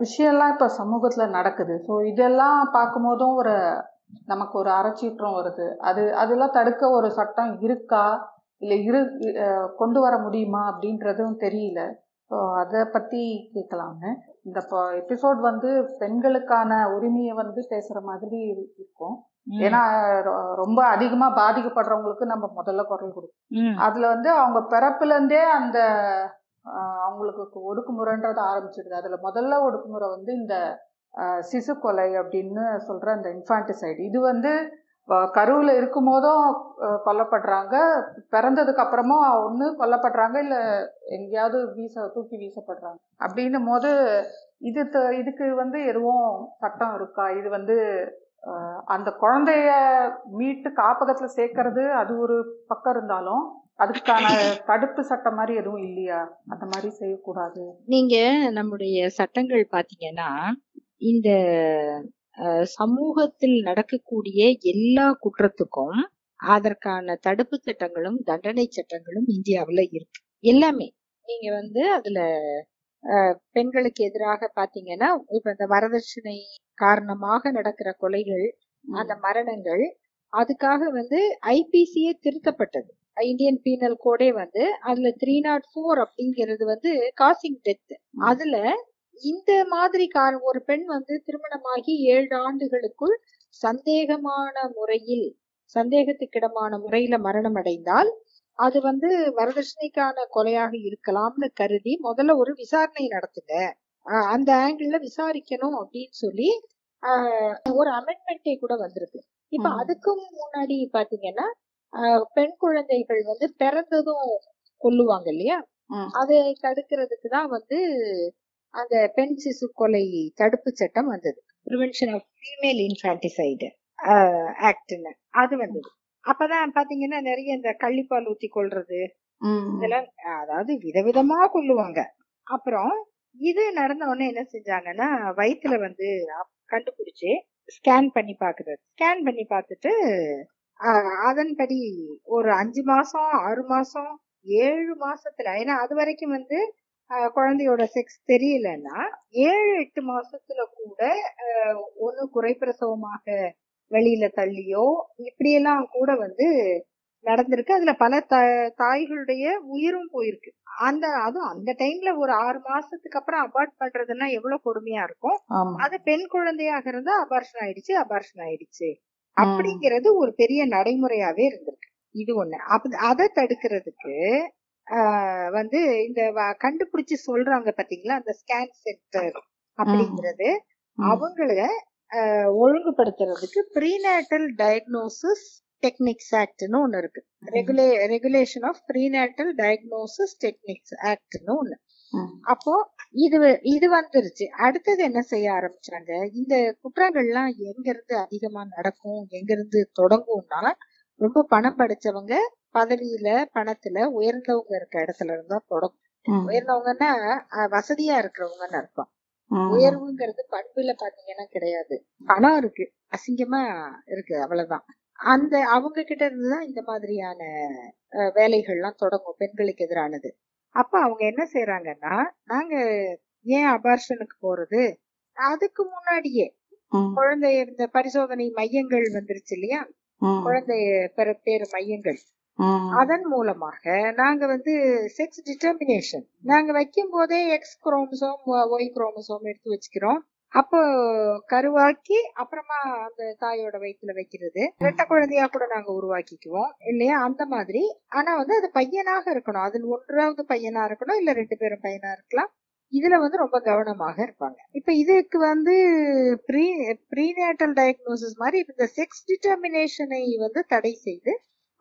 விஷயம்லாம் இப்போ சமூகத்துல நடக்குது. ஸோ இதெல்லாம் பார்க்கும்போதும் ஒரு நமக்கு ஒரு அறச்சீற்றம் வருது. அது அதெல்லாம் தடுக்க ஒரு சட்டம் இருக்கா? இல்லை இரு கொண்டு வர முடியுமா? அப்படின்றதும் தெரியல. ஸோ அதை பற்றி கேட்கலாங்க இந்த எபிசோட் வந்து பெண்களுக்கான உரிமையை வந்து பேசுகிற மாதிரி இருக்கும். ஏன்னா ரொம்ப அதிகமா பாதிக்கப்படுறவங்களுக்கு நம்ம முதல்ல குரல் கொடுக்கும் அதுல வந்து அவங்க பிறப்புல இருந்தே அந்த அவங்களுக்கு ஒடுக்குமுறைன்றது ஆரம்பிச்சிடுது. அதுல முதல்ல ஒடுக்குமுறை வந்து இந்த சிசு கொலை அப்படின்னு சொல்ற அந்த இன்ஃபான்டிசைடு இது வந்து கருவில் இருக்கும் போதும் கொல்லப்படுறாங்க. பிறந்ததுக்கு அப்புறமும் ஒன்று கொல்லப்படுறாங்க இல்லை எங்கேயாவது வீச தூக்கி வீசப்படுறாங்க. அப்படின்னும் போது இது இதுக்கு வந்து எதுவும் சட்டம் இருக்கா? இது வந்து அந்த குழந்தைய மீட்டு காப்பகத்தில் சேர்க்கறது அது ஒரு பக்கம் இருந்தாலும் அதுக்கான தடுப்பு சட்டம் மாதிரி எதுவும் இல்லையா? அந்த மாதிரி செய்யக்கூடாது. நீங்க நம்முடைய சட்டங்கள் பாத்தீங்கன்னா இந்த சமூகத்தில் நடக்கக்கூடிய எல்லா குற்றத்துக்கும் அதற்கான தடுப்பு சட்டங்களும் தண்டனை சட்டங்களும் இந்தியாவில் இருக்கு. எல்லாமே. நீங்க வந்து அதுல பெண்களுக்கு எதிராக பாத்தீங்கன்னா இப்ப இந்த வரதட்சணை காரணமாக நடக்கிற கொலைகள் அந்த மரணங்கள் அதுக்காக வந்து ஐபிசியே திருத்தப்பட்டது. இந்தியன் பீனல் கோடே வந்து அதுல த்ரீ நாட் ஃபோர் அப்படிங்கிறது வந்து காசிங் டெத். அதுல இந்த மாதிரி கார ஒரு பெண் வந்து திருமணமாகி ஏழு ஆண்டுகளுக்குள் சந்தேகமான முறையில் சந்தேகத்துக்கிடமான முறையில மரணம் அடைந்தால் அது வந்து வரதட்சணைக்கான கொலையாக இருக்கலாம்னு கருதி முதல்ல ஒரு விசாரணை நடத்துங்க. அந்த ஆங்கிள் விசாரிக்கணும் அப்படின்னு சொல்லி ஒரு அமெண்ட்மெண்டே கூட வந்திருக்கு. இப்ப அதுக்கும் முன்னாடி பாத்தீங்கன்னா பெண் குழந்தைகள் வந்து பிறந்ததும் கொல்லுவாங்க இல்லையா? அதை தடுக்கிறதுக்கு தான் வந்து அந்த பெண் சிசு கொலை தடுப்பு சட்டம் வந்தது. ப்ரிவென்ஷன் ஆஃப் ஃபீமேல் இன்ஃபான்டிசைடு ஆக்ட்னு அது வந்தது. அப்பதான் பாத்தீங்கன்னா நிறைய இந்த கள்ளிப்பால் ஊத்தி கொள்றது இதெல்லாம் அதாவது விதவிதமா கொள்ளுவாங்க அப்புறம் இது நடந்த உடனே என்ன செஞ்சாங்கன்னா வயிற்றுல வந்து கண்டுபிடிச்சு ஸ்கேன் பண்ணி பாக்குறது. ஸ்கேன் பண்ணி பார்த்துட்டு அதன்படி ஒரு அஞ்சு மாசம் ஆறு மாசம் ஏழு மாசத்துல ஏன்னா அது வரைக்கும் வந்து குழந்தையோட செக்ஸ் தெரியலன்னா ஏழு எட்டு மாசத்துல கூட ஒண்ணு குறைப்பிரசவமாக வெளியில தள்ளியோ இப்படியெல்லாம் கூட வந்து நடந்திருக்கு. அதுல பல த தாய்களுடைய உயிரும் போயிருக்கு. அந்த அதுவும் அந்த டைம்ல ஒரு ஆறு மாசத்துக்கு அப்புறம் அபார்ட் பண்றதுன்னா எவ்வளவு கொடுமையா இருக்கும். அது பெண் குழந்தையாக இருந்தா அபார்ஷன் ஆயிடுச்சு அபார்ஷன் ஆயிடுச்சு. அப்படிங்கிறது ஒரு பெரிய நடைமுறையாவே இருந்திருக்கு. இது ஒண்ணு. அப்ப அதை தடுக்கிறதுக்கு வந்து இந்த கண்டுபிடிச்சு சொல்றாங்க பாத்தீங்களா? அந்த ஸ்கேன் சென்டர் அப்படிங்கிறது. அவங்கள ஒழுங்குபடுத்துறதுக்கு ப்ரீநேட்டல் டயக்னோசிஸ் டெக்னிக்ஸ் ஆக்ட்னு ஒண்ணு இருக்கு. ரெகுலே regulation of prenatal diagnosis techniques ஆக்ட்னு ஒண்ணு. அப்போ இது இது வந்துருச்சு. அடுத்தது என்ன செய்ய ஆரம்பிச்சாங்க? இந்த குற்றங்கள்லாம் எங்க இருந்து அதிகமா நடக்கும்? எங்க இருந்து தொடங்கும்னா ரொம்ப பணம் படிச்சவங்க பதவியில பணத்துல உயர்ந்தவங்க இருக்க இடத்துல இருந்தா தொடங்கும் உயர்ந்தவங்கன்னா வசதியா இருக்கிறவங்கன்னு அர்த்தம். உயர்வுங்கிறது பண்புல பாத்தீங்கன்னா கிடையாது. பணம் இருக்கு. அசிங்கமா இருக்கு. அவ்வளவுதான். அந்த அவங்க கிட்ட இருந்துதான் இந்த மாதிரியான வேலைகள்லாம் தொடங்கும். பெண்களுக்கு எதிரானது. அப்ப அவங்க என்ன செய்யறாங்கன்னா நாங்க ஏன் அபார்ஷனுக்கு போறது? அதுக்கு முன்னாடியே குழந்தை இந்த பரிசோதனை மையங்கள் வந்துருச்சு இல்லையா? குழந்தை பேரு மையங்கள். அதன் மூலமாக நாங்க வந்து செக்ஸ் டிட்டர்மினேஷன் நாங்க வைக்கும் போதே எக்ஸ் குரோமசோம் ஒய் குரோமசோம் எடுத்து வச்சுக்கிறோம். அப்போ கருவாக்கி அப்புறமா அந்த தாயோட வயிற்றுல வைக்கிறது. ரெட்ட குழந்தையா கூட நாங்க உருவாக்கிக்குவோம் இல்லையா? அந்த மாதிரி. ஆனா வந்து அது பையனாக இருக்கணும். அதில் ஒன்றாவது பையனா இருக்கணும் இல்ல ரெண்டு பேரும் பையனா இருக்கலாம். இதுல வந்து ரொம்ப கவனமாக இருப்பாங்க. இப்ப இதுக்கு வந்து ப்ரீ ப்ரீநேட்டல் டயக்னோசிஸ் மாதிரி இந்த செக்ஸ் டிட்டர்மினேஷனை வந்து தடை செய்து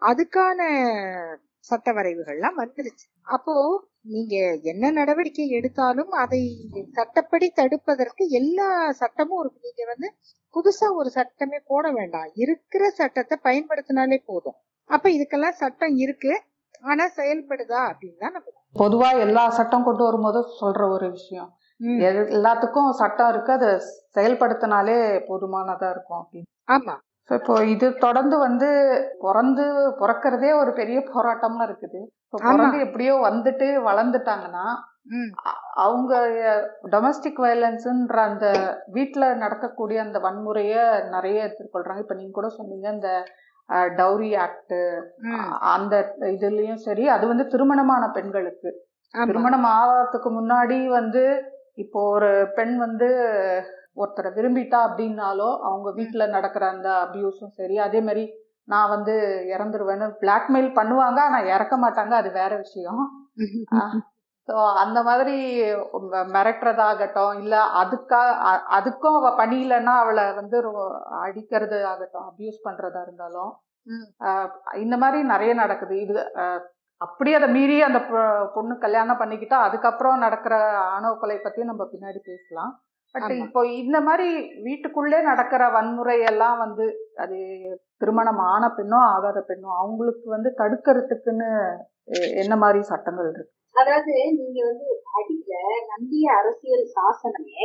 அதுக்கான சட்ட வரைவுகள்லாம் வந்துருச்சு. அப்போ நீங்க என்ன நடவடிக்கை எடுத்தாலும் அதை சட்டப்படி தடுப்பதற்கு எல்லா சட்டமும் இருக்கு. நீங்க வந்து புதுசா ஒரு சட்டமே போட வேண்டாம். இருக்கிற சட்டத்தை பயன்படுத்தினாலே போதும். அப்ப இதுக்கெல்லாம் சட்டம் இருக்கு. ஆனா செயல்படுதா அப்படின்னு தான் நம்ம பொதுவா எல்லா சட்டம் கொண்டு வரும்போது சொல்ற ஒரு விஷயம். எல்- எல்லாத்துக்கும் சட்டம் இருக்கு. அதை செயல்படுத்தினாலே போதுமானதா இருக்கும் அப்படின்னு. ஆமா. So, இப்போ இது தொடர்ந்து வந்து பிறந்து பிறக்கிறதே ஒரு பெரிய போராட்டமா இருக்குது இப்போ. பிறந்து எப்படியோ வந்துட்டு வளர்ந்துட்டாங்கன்னா அவங்க டொமஸ்டிக் வயலன்ஸ்ன்ற அந்த வீட்டில் நடக்கக்கூடிய அந்த வன்முறையை நிறைய எதிர்கொள்றாங்க இப்போ நீங்க கூட சொன்னீங்க இந்த டவுரி ஆக்ட். அந்த இதுலயும் சரி அது வந்து திருமணமான பெண்களுக்கு. திருமணம் ஆகிறதுக்கு முன்னாடி வந்து இப்போ ஒரு பெண் வந்து ஒருத்தரை விரும்பிட்டா அப்படின்னாலோ அவங்க வீட்டுல நடக்கிற அந்த அபியூஸும் சரி. அதே மாதிரி நான் வந்து இறந்துருவேன்னு பிளாக்மெயில் பண்ணுவாங்க ஆனா இறக்க மாட்டாங்க. அது வேற விஷயம். (laughs) ஸோ அந்த மாதிரி மிரட்டுறதாகட்டும் இல்ல அதுக்கா அ- அதுக்கும் அவ பண்ணிலன்னா அவளை வந்து அடிக்கிறது ஆகட்டும் அபியூஸ் பண்றதா இருந்தாலும் இந்த மாதிரி நிறைய நடக்குது. இது அப்படியே அதை மீறி அந்த பொண்ணு கல்யாணம் பண்ணிக்கிட்டா அதுக்கப்புறம் நடக்கிற ஆணவ கொலை பத்தியும் நம்ம பின்னாடி பேசலாம். பட். இப்போ இந்த மாதிரி வீட்டுக்குள்ளே நடக்கிற வன்முறை எல்லாம் வந்து அது திருமணம் ஆன பெண்ணோ ஆகாத பெண்ணோ அவங்களுக்கு வந்து தடுக்கிறதுக்குன்னு என்ன மாதிரி சட்டங்கள் இருக்கு அதாவது நீங்க வந்து அடிக்க நம்பிய அரசியல் சாசனமே.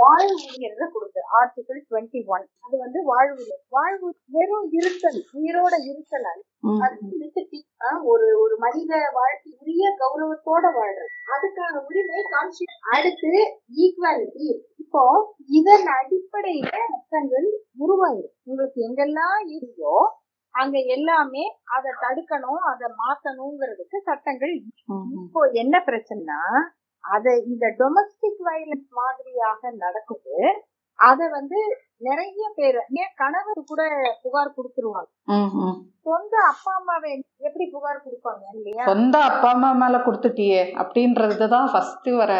வாழ்வுங்கிறத கொடுத்து ஆர்டிகிள் டுவெண்ட்டி ஒன் அது வந்து வாழ்வு. வாழ்வு வெறும் இருத்தல் உயிரோட இருத்தல் அது ஒரு ஒரு மனித வாழ்க்கை உரிய கௌரவத்தோட வாழ்றது. அதுக்கான உரிமை கான்ஸ்டியூஷன் அடுத்து ஈக்குவாலிட்டி இப்போ இதன் அடிப்படையில சட்டங்கள் உருவாயிரும். உங்களுக்கு எங்கெல்லாம் இருக்கோ அங்க எல்லாமே அதை தடுக்கணும் அதை மாத்தணுங்கிறதுக்கு சட்டங்கள். இப்போ என்ன பிரச்சனைனா அத இந்த டொமஸ்டிக் வயலன்ஸ் மாதிரியாக நடக்குது. அத வந்து நிறைய பேர் ஏன் கணவர் கூட புகார் கொடுத்துருவாங்க. சொந்த அப்பா அம்மாவை எப்படி புகார் கொடுப்பாங்க இல்லையா? சொந்த அப்பா அம்மா மேல கொடுத்துட்டியே அப்படின்றது தான் ஃபர்ஸ்ட் வர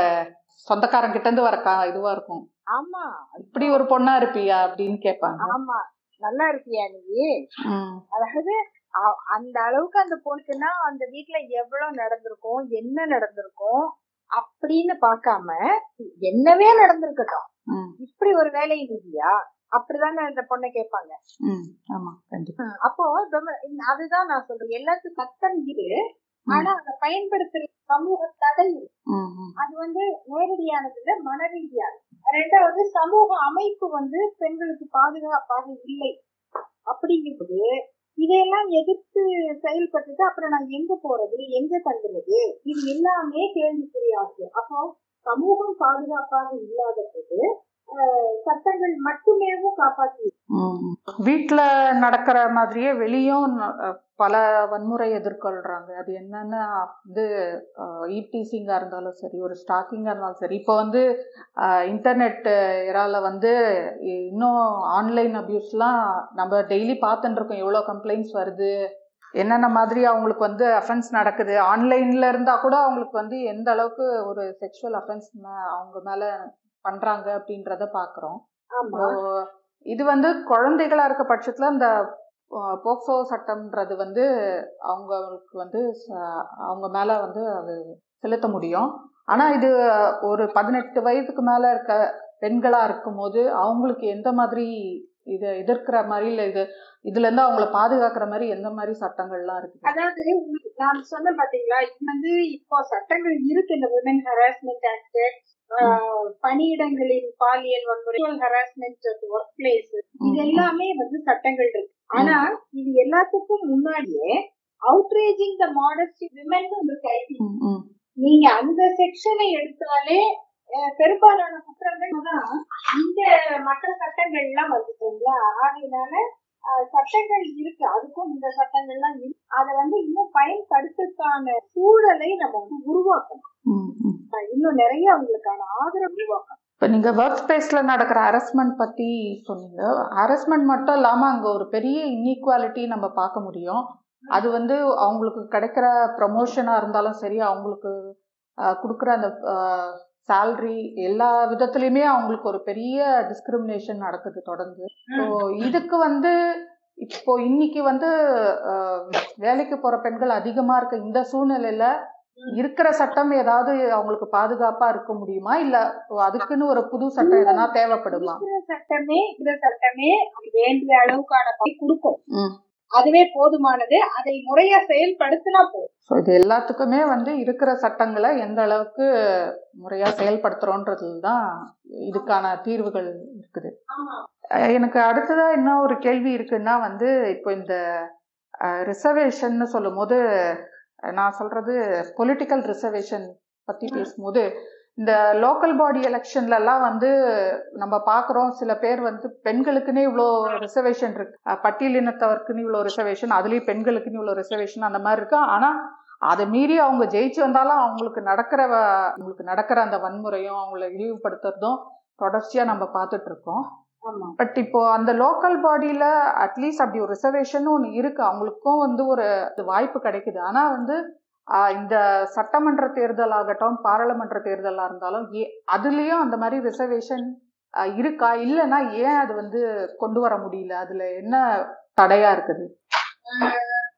சொந்தக்காரங்க கிட்ட இருந்து வர இதுவா இருக்கும். ஆமா. இப்படி ஒரு பொண்ணா இருப்பியா அப்படின்னு கேட்பாங்க. ஆமா. நல்லா இருக்கியா நீ? அதாவது அந்த அளவுக்கு அந்த பொண்ணுக்குன்னா அந்த வீட்டுல எவ்வளவு நடந்திருக்கும் என்ன நடந்திருக்கும் அப்படின்னு பார்க்காம என்னவே நடந்திருக்கட்டும். இப்படி ஒரு வேலை இல்லையா அப்படிதானே அந்த பொண்ணை கேட்பாங்க. ஆமா கண்டிப்பா. அப்போ அதுதான் நான் சொல்றேன். எல்லாத்துக்கும் சட்டம் இரு. ஆனா அதை பயன்படுத்துற சமூக தடை. அது வந்து நேரடியானது இல்ல மனரீதியானது. ரெண்டாவது சமூக அமைப்பு வந்து பெண்களுக்கு பாதுகாப்பாக இல்லை. அப்படிங்கும்போது இதையெல்லாம் எதிர்த்து செயல்பட்டுட்டு அப்புறம் நான் எங்க போறது? எங்க தங்குறது இது எல்லாமே கேள்விக்குறியாச்சு அப்போ சமூகம் பாதுகாப்பாக இல்லாத போது சட்டங்கள் மட்டுமேவும் காப்பாற்றி வீட்டுல நடக்கிற மாதிரியே வெளியும் பல வன்முறை எதிர்கொள்றாங்க. அது என்னன்னா வந்து ஈப்டீசிங்கா இருந்தாலும் சரி ஒரு ஸ்டாக்கிங்கா இருந்தாலும் சரி இப்போ வந்து இன்டர்நெட் இறால வந்து இன்னும் ஆன்லைன் அபியூஸ்லாம் நம்ம டெய்லி பார்த்துட்டு இருக்கோம் எவ்வளோ கம்ப்ளைண்ட்ஸ் வருது என்னென்ன மாதிரி அவங்களுக்கு வந்து அஃபென்ஸ் நடக்குது. ஆன்லைன்ல இருந்தா கூட அவங்களுக்கு வந்து எந்த அளவுக்கு ஒரு செக்ஷுவல் அஃபென்ஸ் அவங்க மேல பண்றாங்க அப்படின்றத இப்போ இது வந்து குழந்தைகளா இருக்க பட்சத்துல அஹ், போக்சோ சட்டம்ன்றது வந்து அவங்களுக்கு வந்து அவங்க மேலே வந்து அது செலுத்த முடியும். ஆனால் இது ஒரு பதினெட்டு வயதுக்கு மேலே இருக்க பெண்களாக இருக்கும்போது அவங்களுக்கு எந்த மாதிரி இது எதிர்க்கிற மாதிரி இல்லை இது இதுலேருந்து அவங்கள பாதுகாக்கிற மாதிரி எந்த மாதிரி சட்டங்கள்லாம் இருக்குது? அதாவது உங்களுக்கு நான் சொன்னேன் பார்த்தீங்களா இது வந்து இப்போ சட்டங்கள் இருக்கு இந்த உமன் ஹராஸ்மெண்ட் ஆக்ட் பணியிடங்களின் பாலியல் வன்முறை ஹராஸ்மெண்ட் ஒர்க் பிளேஸ் இது எல்லாமே வந்து சட்டங்கள் இருக்கு. ஆனா இது எல்லாத்துக்கும் முன்னாடியே அவுட்ரேஜிங் த மாடஸ்டி விமன் ம், நீங்க அந்த செக்ஷனை எடுத்தாலே பெரும்பாலான குற்றங்கள் தான் இந்த மற்ற சட்டங்கள் எல்லாம் வந்துட்டீங்களா ஆகையினால சட்டங்கள் இருக்கு. அதுக்கும் இந்த சட்டங்கள்லாம் இருக்கு. அதை வந்து இன்னும் பயன்படுத்துறதுக்கான சூழலை நம்ம வந்து உருவாக்கணும். இன்னும் நிறைய அவங்களுக்கான ஆதரவு உருவாக்கணும். இப்போ நீங்க ஒர்க் ஸ்பேஸ்ல நடக்கிற ஹரஸ்மெண்ட் பத்தி சொன்னீங்க. ஹரஸ்மெண்ட் மட்டும் இல்லாம அங்க ஒரு பெரிய இன்இக்வாலிட்டி நம்ம பார்க்க முடியும். அது வந்து அவங்களுக்கு கிடைக்கிற ப்ரமோஷனா இருந்தாலும் சரி அவங்களுக்கு கொடுக்குற அந்த சேல்ரி எல்லா விதத்துலயுமே அவங்களுக்கு ஒரு பெரிய டிஸ்கிரிமினேஷன் நடக்குது தொடர்ந்து. ஸோ இதுக்கு வந்து இப்போ இன்னைக்கு வந்து வேலைக்கு போற பெண்கள் அதிகமா இருக்க இந்த சூழ்நிலையில இருக்கிற சட்டம் ஏதாவது அவங்களுக்கு பாதுகாப்பா இருக்க முடியுமா? இல்ல அதுக்குன்னு ஒரு புது சட்டம் எதனா தேவைப்படுமா? இருக்கிற சட்டமே இந்த சட்டமே வேண்டிய அளவுக்கான கொடுக்கும். அதுவே போதுமானது. அதை முறையா செயல்படுத்தினா போதும். ஸோ இது எல்லாத்துக்குமே வந்து இருக்கிற சட்டங்களை எந்த அளவுக்கு முறையா செயல்படுத்துறோன்றதுல தான் இதுக்கான தீர்வுகள் இருக்குது. எனக்கு அடுத்ததா என்ன ஒரு கேள்வி இருக்குன்னா வந்து இப்போ இந்த ரிசர்வேஷன் சொல்லும் போது நான் சொல்றது பொலிட்டிக்கல் ரிசர்வேஷன் பத்தி பேசும்போது இந்த லோக்கல் பாடி எலெக்ஷன்லலாம் வந்து நம்ம பார்க்குறோம். சில பேர் வந்து பெண்களுக்குன்னே இவ்வளோ ரிசர்வேஷன் இருக்கு. பட்டியலினத்தவருக்குன்னு இவ்வளோ ரிசர்வேஷன் அதுலேயும் பெண்களுக்குன்னு இவ்வளோ ரிசர்வேஷன் அந்த மாதிரி இருக்கு. ஆனால் அதை மீறி அவங்க ஜெயிச்சு வந்தாலும் அவங்களுக்கு நடக்கிற அவங்களுக்கு நடக்கிற அந்த வன்முறையும் அவங்கள இழிவுபடுத்துறதும் தொடர்ச்சியாக நம்ம பார்த்துட்டு இருக்கோம். பட் இப்போ அந்த லோக்கல் பாடியில அட்லீஸ்ட் அப்படி ஒரு ரிசர்வேஷன் ஒன்று இருக்கு. அவங்களுக்கும் வந்து ஒரு வாய்ப்பு கிடைக்குது. ஆனா வந்து இந்த சட்டமன்ற தேர்தல் ஆகட்டும் பாராளுமன்ற தேர்தலா இருந்தாலும் ஏ அதுலயும் அந்த மாதிரி ரிசர்வேஷன் இருக்கா? இல்லைன்னா ஏன் அது வந்து கொண்டு வர முடியல? அதுல என்ன தடையா இருக்குது?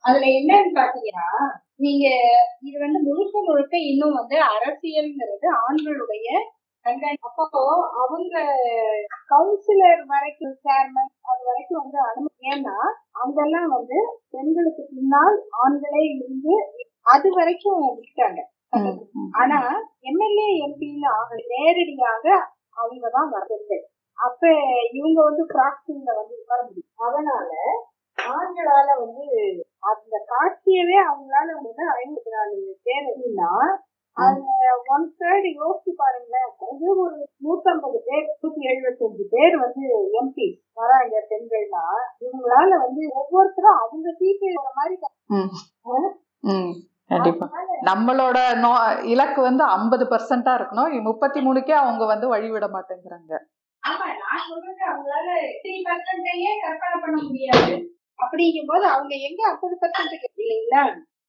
அதுல என்னன்னு பாத்தீங்கன்னா நீங்க இது வந்து முழுக்க முழுக்க இன்னும் வந்து அரசியல்ங்கிறது ஆண்களுடைய அப்போ அவங்க கவுன்சிலர் வரைக்கும் சேர்மன் அது வரைக்கும் வந்து அனுமதி ஏன்னா அங்கெல்லாம் வந்து பெண்களுக்கு பின்னால் ஆண்களே இருந்து அது வரைக்கும் விட்டாங்க. ஆனா எம்எல்ஏ ஆக நேரடியாக அவங்க தான் வருது அப்ப இவங்க வந்து பிராக்டிங்ல வந்து உட்கார முடியும் அதனால ஆண்களால வந்து அந்த காட்சியவே அவங்களால வந்து ஐம்பத்தி நாலு பேர் எப்படின்னா அதுல ஒன் தேர்ட் யோசிச்சு பாருங்களேன். அது ஒரு நூத்தம்பது பேர் நூத்தி எழுபத்தஞ்சு பேர் வந்து எம்பி வராங்க பெண்கள்னா இவங்களால வந்து ஒவ்வொருத்தரும் அவங்க சீட்டு மாதிரி கண்டிப்பா. நம்மளோட நோ இலக்கு வந்து ஐம்பது பர்சன்டா இருக்கணும். முப்பத்தி மூணுக்கே அவங்க வந்து வழிவிட மாட்டேங்கிறாங்க. ஆமா நான் சொல்றது அவங்களால த்ரீ பர்சன்டையே கற்பனை பண்ண முடியாது. அப்படிங்கும் போது அவங்க எங்க ஐம்பது பர்சன்ட் இல்லைங்களா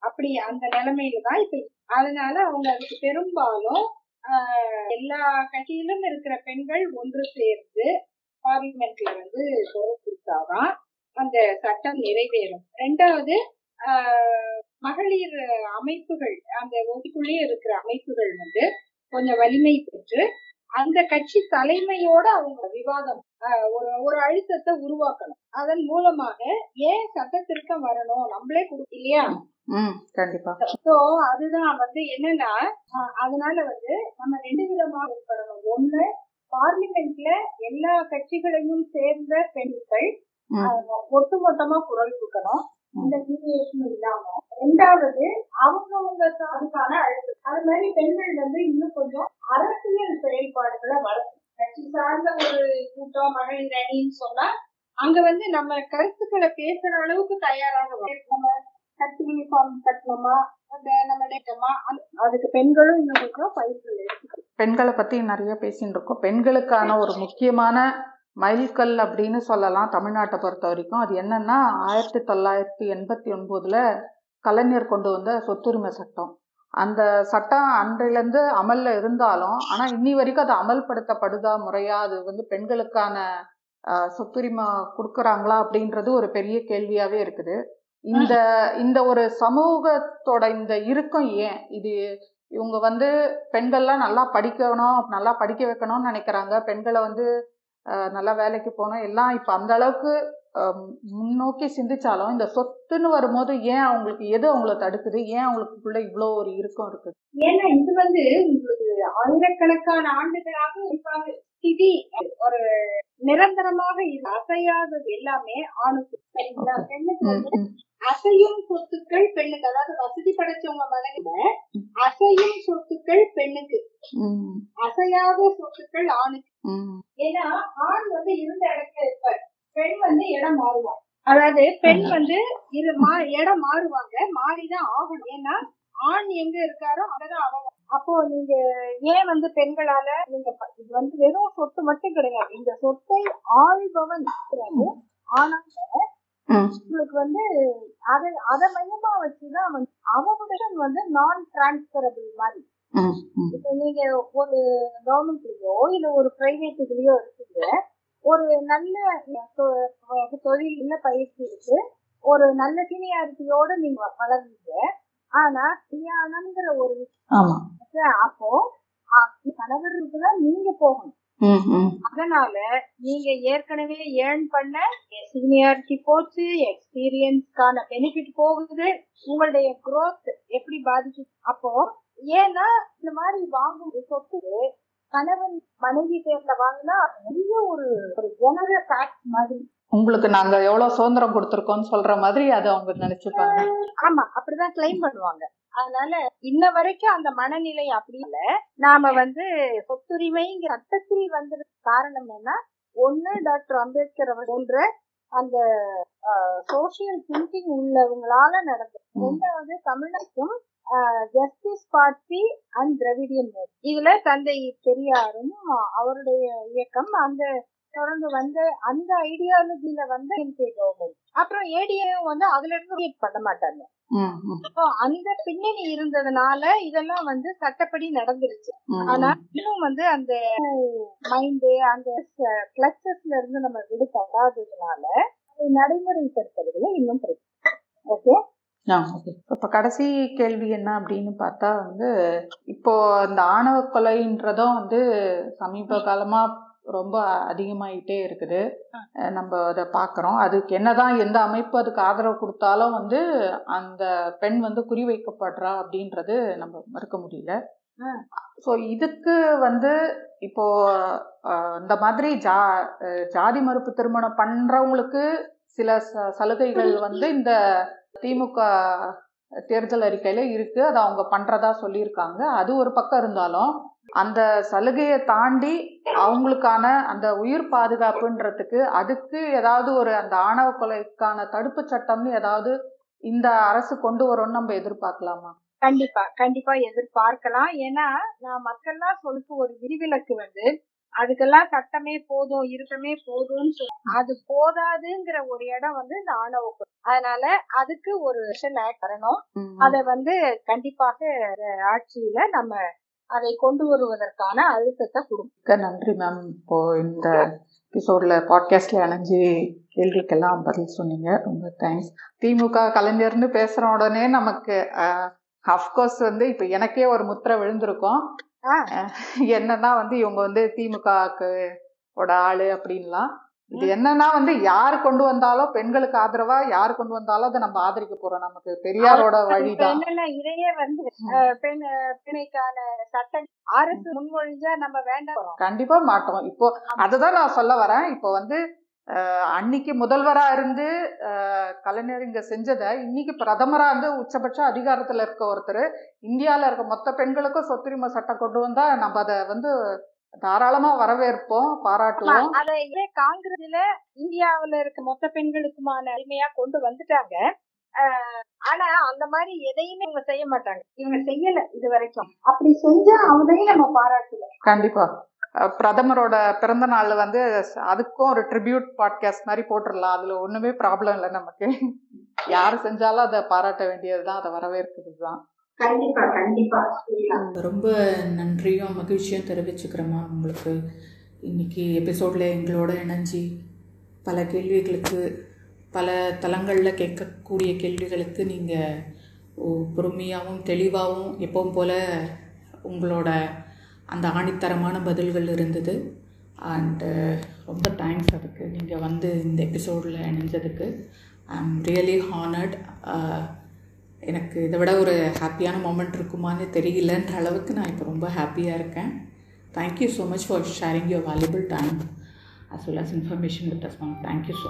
அப்படி அந்த நிலைமையில தான் இப்ப அதனால அவங்க அதுக்கு பெரும்பாலும் ஆஹ், எல்லா கட்சியிலும் இருக்கிற பெண்கள் ஒன்று சேர்ந்து பார்லிமெண்ட்ல வந்து குரல் கொடுத்தாதான் அந்த சட்டம் நிறைவேறும். ரெண்டாவது ஆஹ், மகளிர் அமைப்புகள் அந்த ஒதுக்குள்ளேயே இருக்கிற அமைப்புகள் வந்து கொஞ்சம் வலிமை பெற்று அந்த கட்சி தலைமையோட அவங்க விவாதம் ஒரு ஒரு அழுத்தத்தை உருவாக்கணும். அதன் மூலமாக ஏன் சட்ட திருத்தம் வரணும்? நம்மளே கொடு இல்லையா ம் கண்டிப்பா. சோ அதுதான் வந்து என்னன்னா அதனால வந்து நம்ம ரெண்டு விதமா இருக்கணும். ஒண்ணு பார்லிமெண்ட்ல எல்லா கட்சிகளையும் சேர்ந்த பெண்கள் ஒட்டுமொத்தமா குரல் கொடுக்கணும். இந்த மீடியேஷன் இல்லாம. ரெண்டாவது அவங்கவுங்க அதுக்கான அழுத்தம். அது மாதிரி பெண்கள் வந்து இன்னும் கொஞ்சம் அரசியல் செயல்பாடுகளை வளர்த்து கட்சி சார்ந்த ஒரு கூட்டம் மகளிர் அணின்னு சொன்னா அங்க வந்து நம்ம கருத்துக்களை பேசுற அளவுக்கு தயாராக நம்ம கட்சி யூனிஃபார்ம் கட்டணுமா? நம்ம நேட்டமா அதுக்கு பெண்களும் இன்னும் கொஞ்சம் பயிற்சிகள் பெண்களை பத்தி நிறைய பேசிட்டு இருக்கோம். பெண்களுக்கான ஒரு முக்கியமான மைல்கல் அப்படின்னு சொல்லலாம் தமிழ்நாட்டை பொறுத்த வரைக்கும். அது என்னன்னா ஆயிரத்தி தொள்ளாயிரத்தி எண்பத்தி ஒன்பதுல கலைஞர் கொண்டு வந்த சொத்துரிமை சட்டம். அந்த சட்டம் அன்றிலிருந்து அமல்ல இருந்தாலும் ஆனா இன்னி வரைக்கும் அது அமல்படுத்தப்படுதா முறையா அது வந்து பெண்களுக்கான சொத்துரிமை கொடுக்குறாங்களா அப்படின்றது ஒரு பெரிய கேள்வியாவே இருக்குது. இந்த இந்த ஒரு சமூகத்தோட இந்த இறுக்கம் ஏன்? இது இவங்க வந்து பெண்கள்லாம் நல்லா படிக்கணும் நல்லா படிக்க வைக்கணும்னு நினைக்கிறாங்க. பெண்களை வந்து நல்லா வேலைக்கு போகணும் எல்லாம் இப்போ அந்த அளவுக்கு முன்னோக்கி சிந்திச்சாலும் இந்த சொத்துன்னு வரும்போது ஏன் அவங்களுக்கு எது அவங்கள தடுக்குது? ஏன் அவங்களுக்குள்ள இவ்வளோ ஒரு இறுக்கம் இருக்குது ஏன்னா இது வந்து உங்களுக்கு ஆயிரக்கணக்கான ஆண்டுகளாக ஸ்திதி ஒரு நிரந்தரமாக அசையாதது எல்லாமே ஆணுக்கு. சரிங்களா? பெண்ணுக்கு அசையும் சொத்துக்கள் பெண்ணுக்கு. அதாவது வசதி படைச்சவங்க மனைவில அசையும் சொத்துக்கள் பெண்ணுக்கு. அசையாத சொத்துக்கள் ஆணுக்கு. ஏன்னா ஆண் வந்து இருந்த இடத்துல இருப்பார். பெண் வந்து இடம் மாறுவாங்க அதாவது பெண் வந்து இரு மா இடம் மாறுவாங்க மாறிதான் ஆகணும். ஏன்னா ஆண் எங்க இருக்காரோ அங்கதான் அவங்க அப்போ நீங்க ஏன் வந்து பெண்களால நீங்க இது வந்து வெறும் சொத்து மட்டும் கிடையாது. இந்த சொத்தை ஆள்பவன் இருக்கிறாரு. ஆனா ம், உங்களுக்கு வந்து அதை அதை மையமா வச்சுதான் வந்து அவனுடைய வந்து நான் டிரான்ஸ்பரபிள் மாதிரி. இப்ப நீங்க ஒரு கவர்மெண்ட்லயோ இல்ல ஒரு பிரைவேட் இதுலயோ இருக்கீங்க ஒரு நல்ல தொ- தொழில்ல பயிற்சி இருக்கு ஒரு நல்ல சீனியாரிட்டியோட நீங்க வளர்ந்தீங்க ஆனா கல்யாணம்ங்கிற ஒரு விஷயம் அப்போ கணவருக்கு தான் நீங்க போகணும். அதனால நீங்க ஏற்கனவே ஏர்ன் பண்ண சீனியாரிட்டி போச்சு எக்ஸ்பீரியன்ஸ்க்கான பெனிஃபிட் போகுது உங்களுடைய growth எப்படி பாதிக்கு அப்போ ஏன்னா இந்த மாதிரி வாங்கும் சொத்து கணவன் மனைவி பேர்ல வாங்கினா பெரிய ஒரு ஒரு ஜெனரல் டாக்ஸ் மாதிரி. உங்களுக்கு நாங்க எவ்வளவு சுதந்திரம் கொடுத்துருக்கோம்னு சொல்ற மாதிரி அதை அவங்க நினைச்சுப்பாங்க ஆமா அப்படிதான் கிளைம் பண்ணுவாங்க. அதனால இன்ன வரைக்கும் அந்த மனநிலை அப்படி இல்ல. நாம வந்து சொத்துரிமைங்கிற சட்டத்தில் வந்தது காரணம் என்ன ஒண்ணு டாக்டர் அம்பேத்கர் அவர் போன்ற அந்த சோசியல் திங்கிங் உள்ளவங்களால நடந்தது ரெண்டாவது தமிழ்நாட்டுக்கும் Justice party and Dravidian move இதுல தந்தை பெரியாரும் அவருடைய இயக்கம் அந்த தொடர்ந்து வந்த அந்த ஐடியாலஜில வந்த எம்கே கவர்மெண்ட் அப்புறம் ஏடிஏவும் வந்து அதுல இருந்து பண்ண மாட்டாங்க. அந்த பின்னணி இருந்ததுனால இதெல்லாம் வந்து சட்டப்படி நடந்துருச்சு. ஆனா இன்னும் வந்து அந்த மைண்டு அந்த கிளச்சஸ்ல இருந்து நம்ம விடுபடாததுனால நடைமுறைப்படுத்துறதுல இன்னும் பிரச்சனை. ஓகே. இப்ப கடைசி கேள்வி என்ன அப்படின்னு பார்த்தா வந்து இப்போ இந்த ஆணவ கொலைன்றதும் வந்து சமீப காலமா ரொம்ப அதிகமாயிட்டே இருக்குது. நம்ம அதை பார்க்குறோம். அதுக்கு என்னதான் எந்த அமைப்பு அதுக்கு ஆதரவு கொடுத்தாலும் வந்து அந்த பெண் வந்து குறிவைக்கப்படுறா அப்படின்றது நம்ம மறுக்க முடியல. ஸோ இதுக்கு வந்து இப்போ இந்த மாதிரி ஜா ஜாதி மறுப்பு திருமணம் பண்றவங்களுக்கு சில ச- சலுகைகள் வந்து இந்த திமுக தேர்தல் அறிக்கையில இருக்கு. அதை அவங்க பண்றதா சொல்லியிருக்காங்க. அது ஒரு பக்கம் இருந்தாலும் அந்த சலுகையை தாண்டி அவங்களுக்கான அந்த உயிர் பாதுகாப்புன்றதுக்கு அதுக்கு ஏதாவது ஒரு அந்த ஆணவ கொலைக்கான தடுப்பு சட்டம்னு ஏதாவது இந்த அரசு கொண்டு வரும்னு நம்ம எதிர்பார்க்கலாமா? கண்டிப்பா. கண்டிப்பா எதிர்பார்க்கலாம். ஏன்னா நான் மக்கள்லாம் சொல்லுக்கு ஒரு விரிவிலக்கு வந்து அதுக்கெல்லாம் சட்டமே போதும் இருக்கமே போதும்னு சொல்லி அது போதாதுங்கிற ஒரு இடம் வந்து இந்த ஆணவ. அதனால அதுக்கு ஒரு ஆக்ட் வரணும். அதை வந்து கண்டிப்பாக ஆட்சியில நம்ம அதை கொண்டு வருவதற்கான அழுத்தத்தை கொடுக்கும். மிக்க நன்றி மேம் இப்போ இந்த எபிசோட்ல பாட்காஸ்ட்ல இணைஞ்சு கேள்விக்கெல்லாம் பதில் சொன்னீங்க. ரொம்ப தேங்க்ஸ் திமுக கலைஞர்னு பேசுற உடனே நமக்கு அஃப்கோர்ஸ் வந்து இப்போ எனக்கே ஒரு முத்திரை விழுந்திருக்கும். என்னன்னா வந்து இவங்க வந்து திமுகக்கு ஓட ஆளு அப்படின்லாம். இது என்னன்னா வந்து யார் கொண்டு வந்தாலும் பெண்களுக்கு ஆதரவா யார் கொண்டு வந்தாலும் அதை நம்ம ஆதரிக்க போறோம். நமக்கு பெரியாரோட வழிதான். இதையே வந்து பெண் அஹ், பெண்மைக்கான சட்டம் அரசு முன்மொழிஞ்சா நம்ம வேண்டாம். கண்டிப்பா மாட்டோம். இப்போ அதுதான் நான் சொல்ல வரேன். இப்போ வந்து அன்னைக்கு முதல்வரா இருந்து கலைஞர் இங்க செஞ்சதை இன்னைக்கு பிரதமரா இருந்து உச்சபட்ச அதிகாரத்துல இருக்க ஒருத்தர் இந்தியால இருக்க மொத்த பெண்களுக்கும் சொத்துரிமை சட்டம் கொண்டு வந்தா நம்ம அதை வந்து தாராளமா வரவேற்போம் பாராட்டுவோம். அதை காங்கிரஸ்ல இந்தியாவுல இருக்க மொத்த பெண்களுக்குமான உரிமையா கொண்டு வந்துட்டாங்க? ஆனா அந்த மாதிரி எதையுமே இவங்க செய்ய மாட்டாங்க. இவங்க செய்யல இது வரைக்கும் அப்படி செஞ்சா அவங்களையும் நம்ம பாராட்டுவோம். கண்டிப்பா. பிரதமரோட பிறந்த நாள் வந்து அதுக்கும் ஒரு ட்ரிபியூட் பாட்காஸ்ட் மாதிரி போட்டுடலாம் அதுல ஒண்ணுமே ப்ராப்ளம் இல்லை நமக்கு. யாரு செஞ்சாலும் அதை பாராட்ட வேண்டியதுதான். அதை வரவேற்கிறது தான் கண்டிப்பா. கண்டிப்பா ரொம்ப நன்றியும் மகிழ்ச்சியும் தெரிவிச்சுக்கிறேம்மா உங்களுக்கு இன்னைக்கு எபிசோடில் எங்களோட இணைஞ்சி பல கேள்விகளுக்கு பல தளங்களில் கேட்கக்கூடிய கேள்விகளுக்கு நீங்கள் பொறுமையாகவும் தெளிவாகவும் எப்பவும் போல் உங்களோட அந்த ஆணித்தரமான பதில்கள் இருந்தது. அண்டு uh, ரொம்ப தேங்க்ஸ் அதுக்கு. நீங்கள் வந்து இந்த எபிசோடில் இணைஞ்சதுக்கு. ஐ ஆம் ரியலி ஹானர்ட் எனக்கு இதை விட ஒரு ஹாப்பியான மூமெண்ட் இருக்குமான்னு தெரியலன்ற அளவுக்கு நான் இப்போ ரொம்ப ஹாப்பியாக இருக்கேன். Thank you so much for sharing your valuable time as well as information with us ma'am. Thank you so